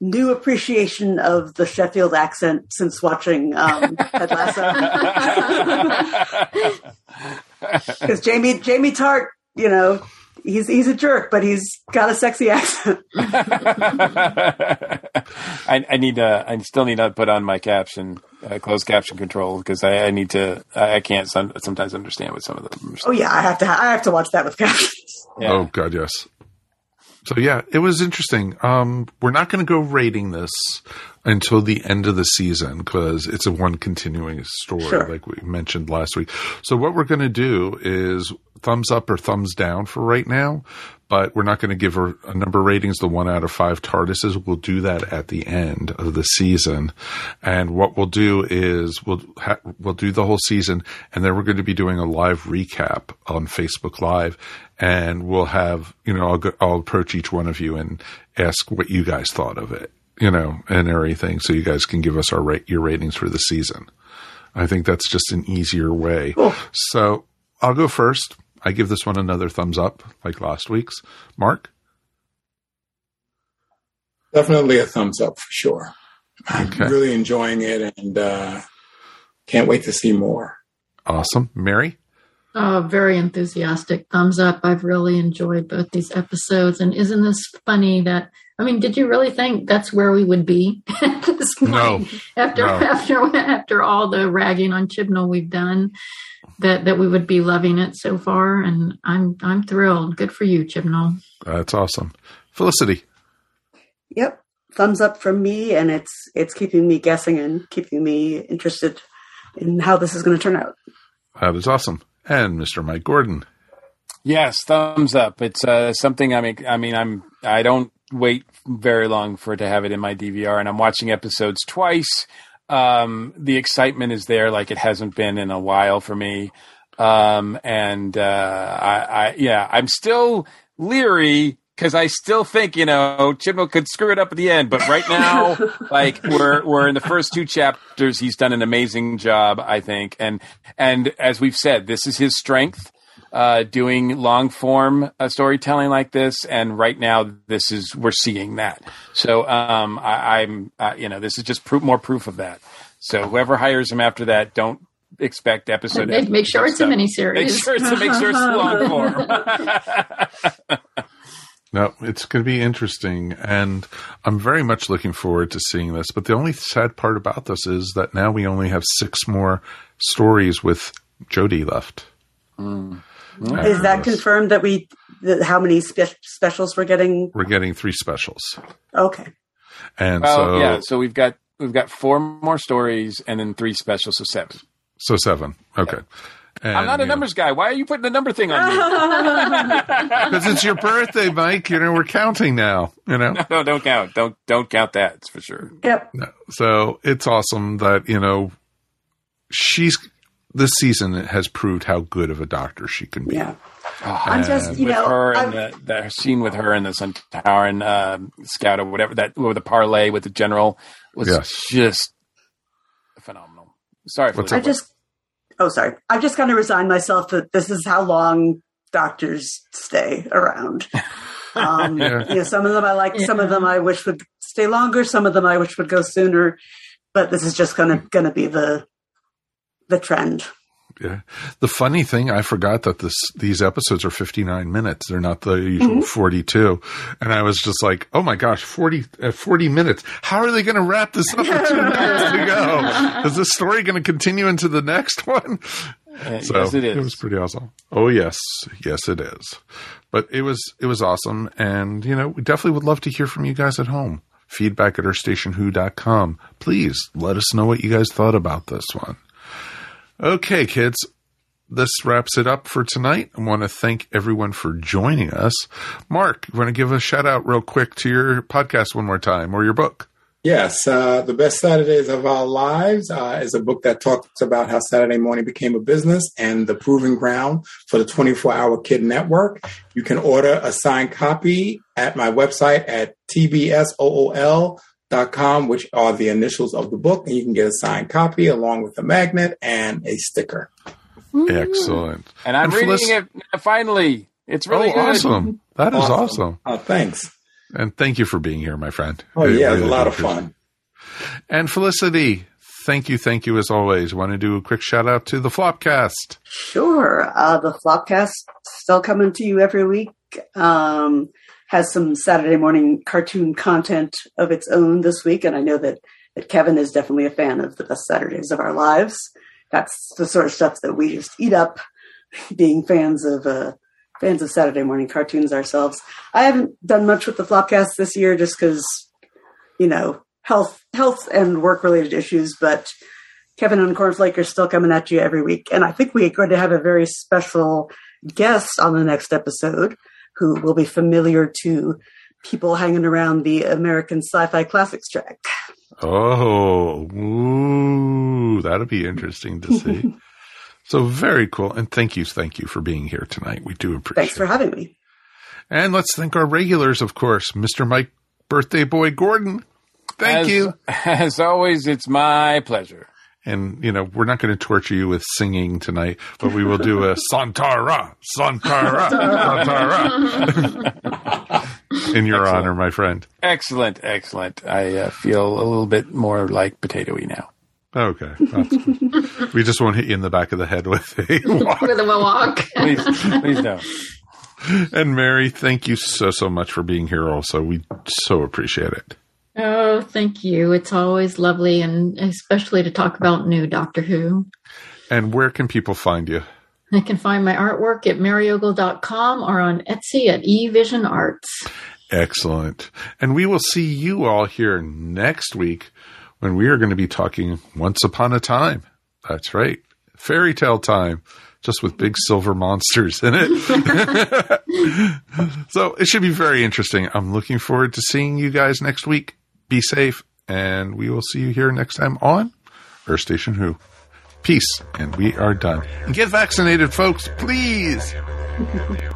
new appreciation of the Sheffield accent since watching um, Ted Lasso? Because Jamie Jamie Tartt, you know, he's he's a jerk, but he's got a sexy accent. I, I need to. I still need to put on my caption, uh, closed caption control because I, I need to. I, I can't some, sometimes understand what some of them. Oh yeah, I have to I have to watch that with captions. Oh God, yes. So yeah, it was interesting. Um, we're not going to go rating this until the end of the season because it's a one continuing story, Sure. like we mentioned last week. So what we're going to do is thumbs up or thumbs down for right now, but we're not going to give her a number of ratings. The one out of five TARDISes. We'll do that at the end of the season, and what we'll do is we'll ha- we'll do the whole season, and then we're going to be doing a live recap on Facebook Live, and we'll have you know I'll go, I'll approach each one of you and ask what you guys thought of it, you know, and everything, so you guys can give us our rate your ratings for the season. I think that's just an easier way. So I'll go first. I give this one another thumbs up, like last week's. Mark, Definitely a thumbs up for sure. Okay. I'm really enjoying it and uh, can't wait to see more. awesome. Mary, Oh, very enthusiastic. Thumbs up. I've really enjoyed both these episodes. And isn't this funny that, I mean, did you really think that's where we would be at this point? No. After, No. after, after all the ragging on Chibnall we've done, that, that we would be loving it so far. And I'm, I'm thrilled. Good for you, Chibnall. that's awesome. Felicity, Yep, thumbs up from me, and it's it's keeping me guessing and keeping me interested in how this is going to turn out. that is awesome. And Mr. Mike Gordon. Yes, thumbs up. It's uh, something. I mean, I mean, I'm. I don't wait very long for it to have it in my DVR, and I'm watching episodes twice. Um, the excitement is there, like it hasn't been in a while for me. Um, and uh, I, I, yeah, I'm still leery because I still think you know Chibnall could screw it up at the end. But right now, like we're we're in the first two chapters, he's done an amazing job, I think. And and as we've said, this is his strength uh, doing long form uh, storytelling like this, and right now this is we're seeing that. So um, I, I'm uh, you know this is just proof, more proof of that. So whoever hires him after that, don't expect episode. Make- make sure it's a stuff. miniseries. Make sure it's make sure it's long form. No, it's going to be interesting, and I'm very much looking forward to seeing this. But the only sad part about this is that now we only have six more stories with Jodie left. Is that confirmed that we that how many spe- specials we're getting? We're getting three specials, Okay, and well, so yeah. So we've got we've got four more stories and then three specials, so seven. So seven. Okay. I'm not a numbers guy. Why are you putting the number thing on me? because it's your birthday, Mike. You know we're counting now. You know, no, no, don't count. Don't don't count that. It's for sure. Yep. No. So it's awesome that you know she's this season has proved how good of a doctor she can be. Yeah. I'm just, you with know, her I'm- and the, the scene with her and the Sontaran um, scout or whatever that with the parlay with the general was Yes. just phenomenal. Sorry, What's I just, oh, sorry. I've just kind of resigned myself that this is how long doctors stay around. Um, Yeah. You know, some of them I like, some of them I wish would stay longer, some of them I wish would go sooner. But this is just gonna gonna be the the trend. Yeah. The funny thing, I forgot that this these episodes are 59 minutes. They're not the usual 42. And I was just like, oh my gosh, 40, uh, 40 minutes. How are they going to wrap this up with two minutes to go? Is this story going to continue into the next one? Uh, So yes, it is. It was pretty awesome. Oh yes, yes it is. But it was it was awesome, and you know we definitely would love to hear from you guys at home. Feedback at earthstationwho.com. Please let us know what you guys thought about this one. Okay, kids, this wraps it up for tonight. I want to thank everyone for joining us. Mark, you want to give a shout out real quick to your podcast one more time or your book? Yes, uh, The Best Saturdays of Our Lives uh, is a book that talks about how Saturday morning became a business and the proving ground for the 24 hour kid network. You can order a signed copy at my website at tbsool.com, which are the initials of the book, and you can get a signed copy along with a magnet and a sticker. Excellent. and I'm And reading Felic- it finally. It's really oh, good. awesome. That is awesome. Oh, thanks. And thank you for being here, my friend. Oh, I yeah, it was a lot of fun. And Felicity, thank you, thank you as always. Want to do a quick shout out to the Flopcast. Sure. Uh, the Flopcast still coming to you every week. Um, has some Saturday morning cartoon content of its own this week, and I know that, that Kevin is definitely a fan of the best Saturdays of our lives. That's the sort of stuff that we just eat up, being fans of uh, fans of Saturday morning cartoons ourselves. I haven't done much with the Flopcast this year, just because you know health health and work related issues, but Kevin and Cornflake are still coming at you every week. And I think we're going to have a very special guest on the next episode who will be familiar to people hanging around the American Sci Fi Classics track. Oh, ooh, that'll be interesting to see. so very cool. And thank you, thank you for being here tonight. We do appreciate Thanks for having me. And let's thank our regulars, of course, Mr. Mike Birthday Boy Gordon. Thank as, you. As always, it's my pleasure. And, you know, we're not going to torture you with singing tonight, but we will do a Santara, Santara, Santara in your honor, my friend. Excellent, excellent. I uh, feel a little bit more like potatoy now. Okay. That's- we just won't hit you in the back of the head with a wok. with a wok. Please, please don't. And Mary, thank you so, so much for being here also. We so appreciate it. Oh, thank you. It's always lovely, and especially to talk about new Doctor Who. And where can people find you? They can find my artwork at mariogle.com or on Etsy at eVision Arts. Excellent. And we will see you all here next week when we are going to be talking Once Upon a Time. That's right. Fairy tale time, just with big silver monsters in it. so it should be very interesting. I'm looking forward to seeing you guys next week. Be safe, and we will see you here next time on Earth Station Who. Peace, and we are done. Get vaccinated, folks, please.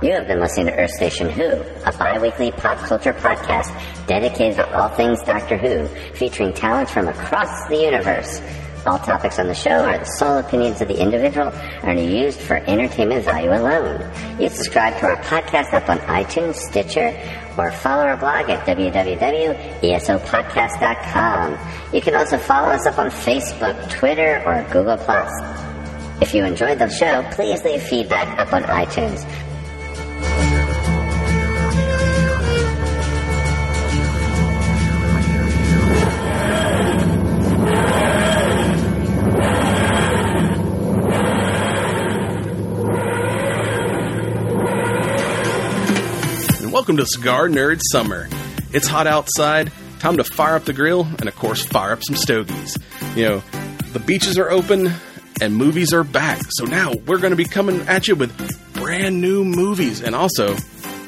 You have been listening to Earth Station Who, a bi-weekly pop culture podcast dedicated to all things Doctor Who, featuring talents from across the universe. All topics on the show are the sole opinions of the individual and are used for entertainment value alone. You subscribe to our podcast up on iTunes, Stitcher, or follow our blog at www.esopodcast.com. You can also follow us up on Facebook, Twitter, or Google+. If you enjoyed the show, please leave feedback up on iTunes. Welcome to Cigar Nerd Summer. It's hot outside, time to fire up the grill and, of course, fire up some stogies. You know, the beaches are open and movies are back. So now we're going to be coming at you with brand new movies and also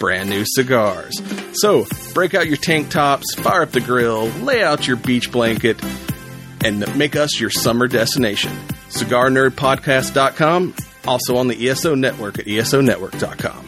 brand new cigars. So break out your tank tops, fire up the grill, lay out your beach blanket, and make us your summer destination. CigarNerdPodcast.com, also on the ESO Network at ESONetwork.com.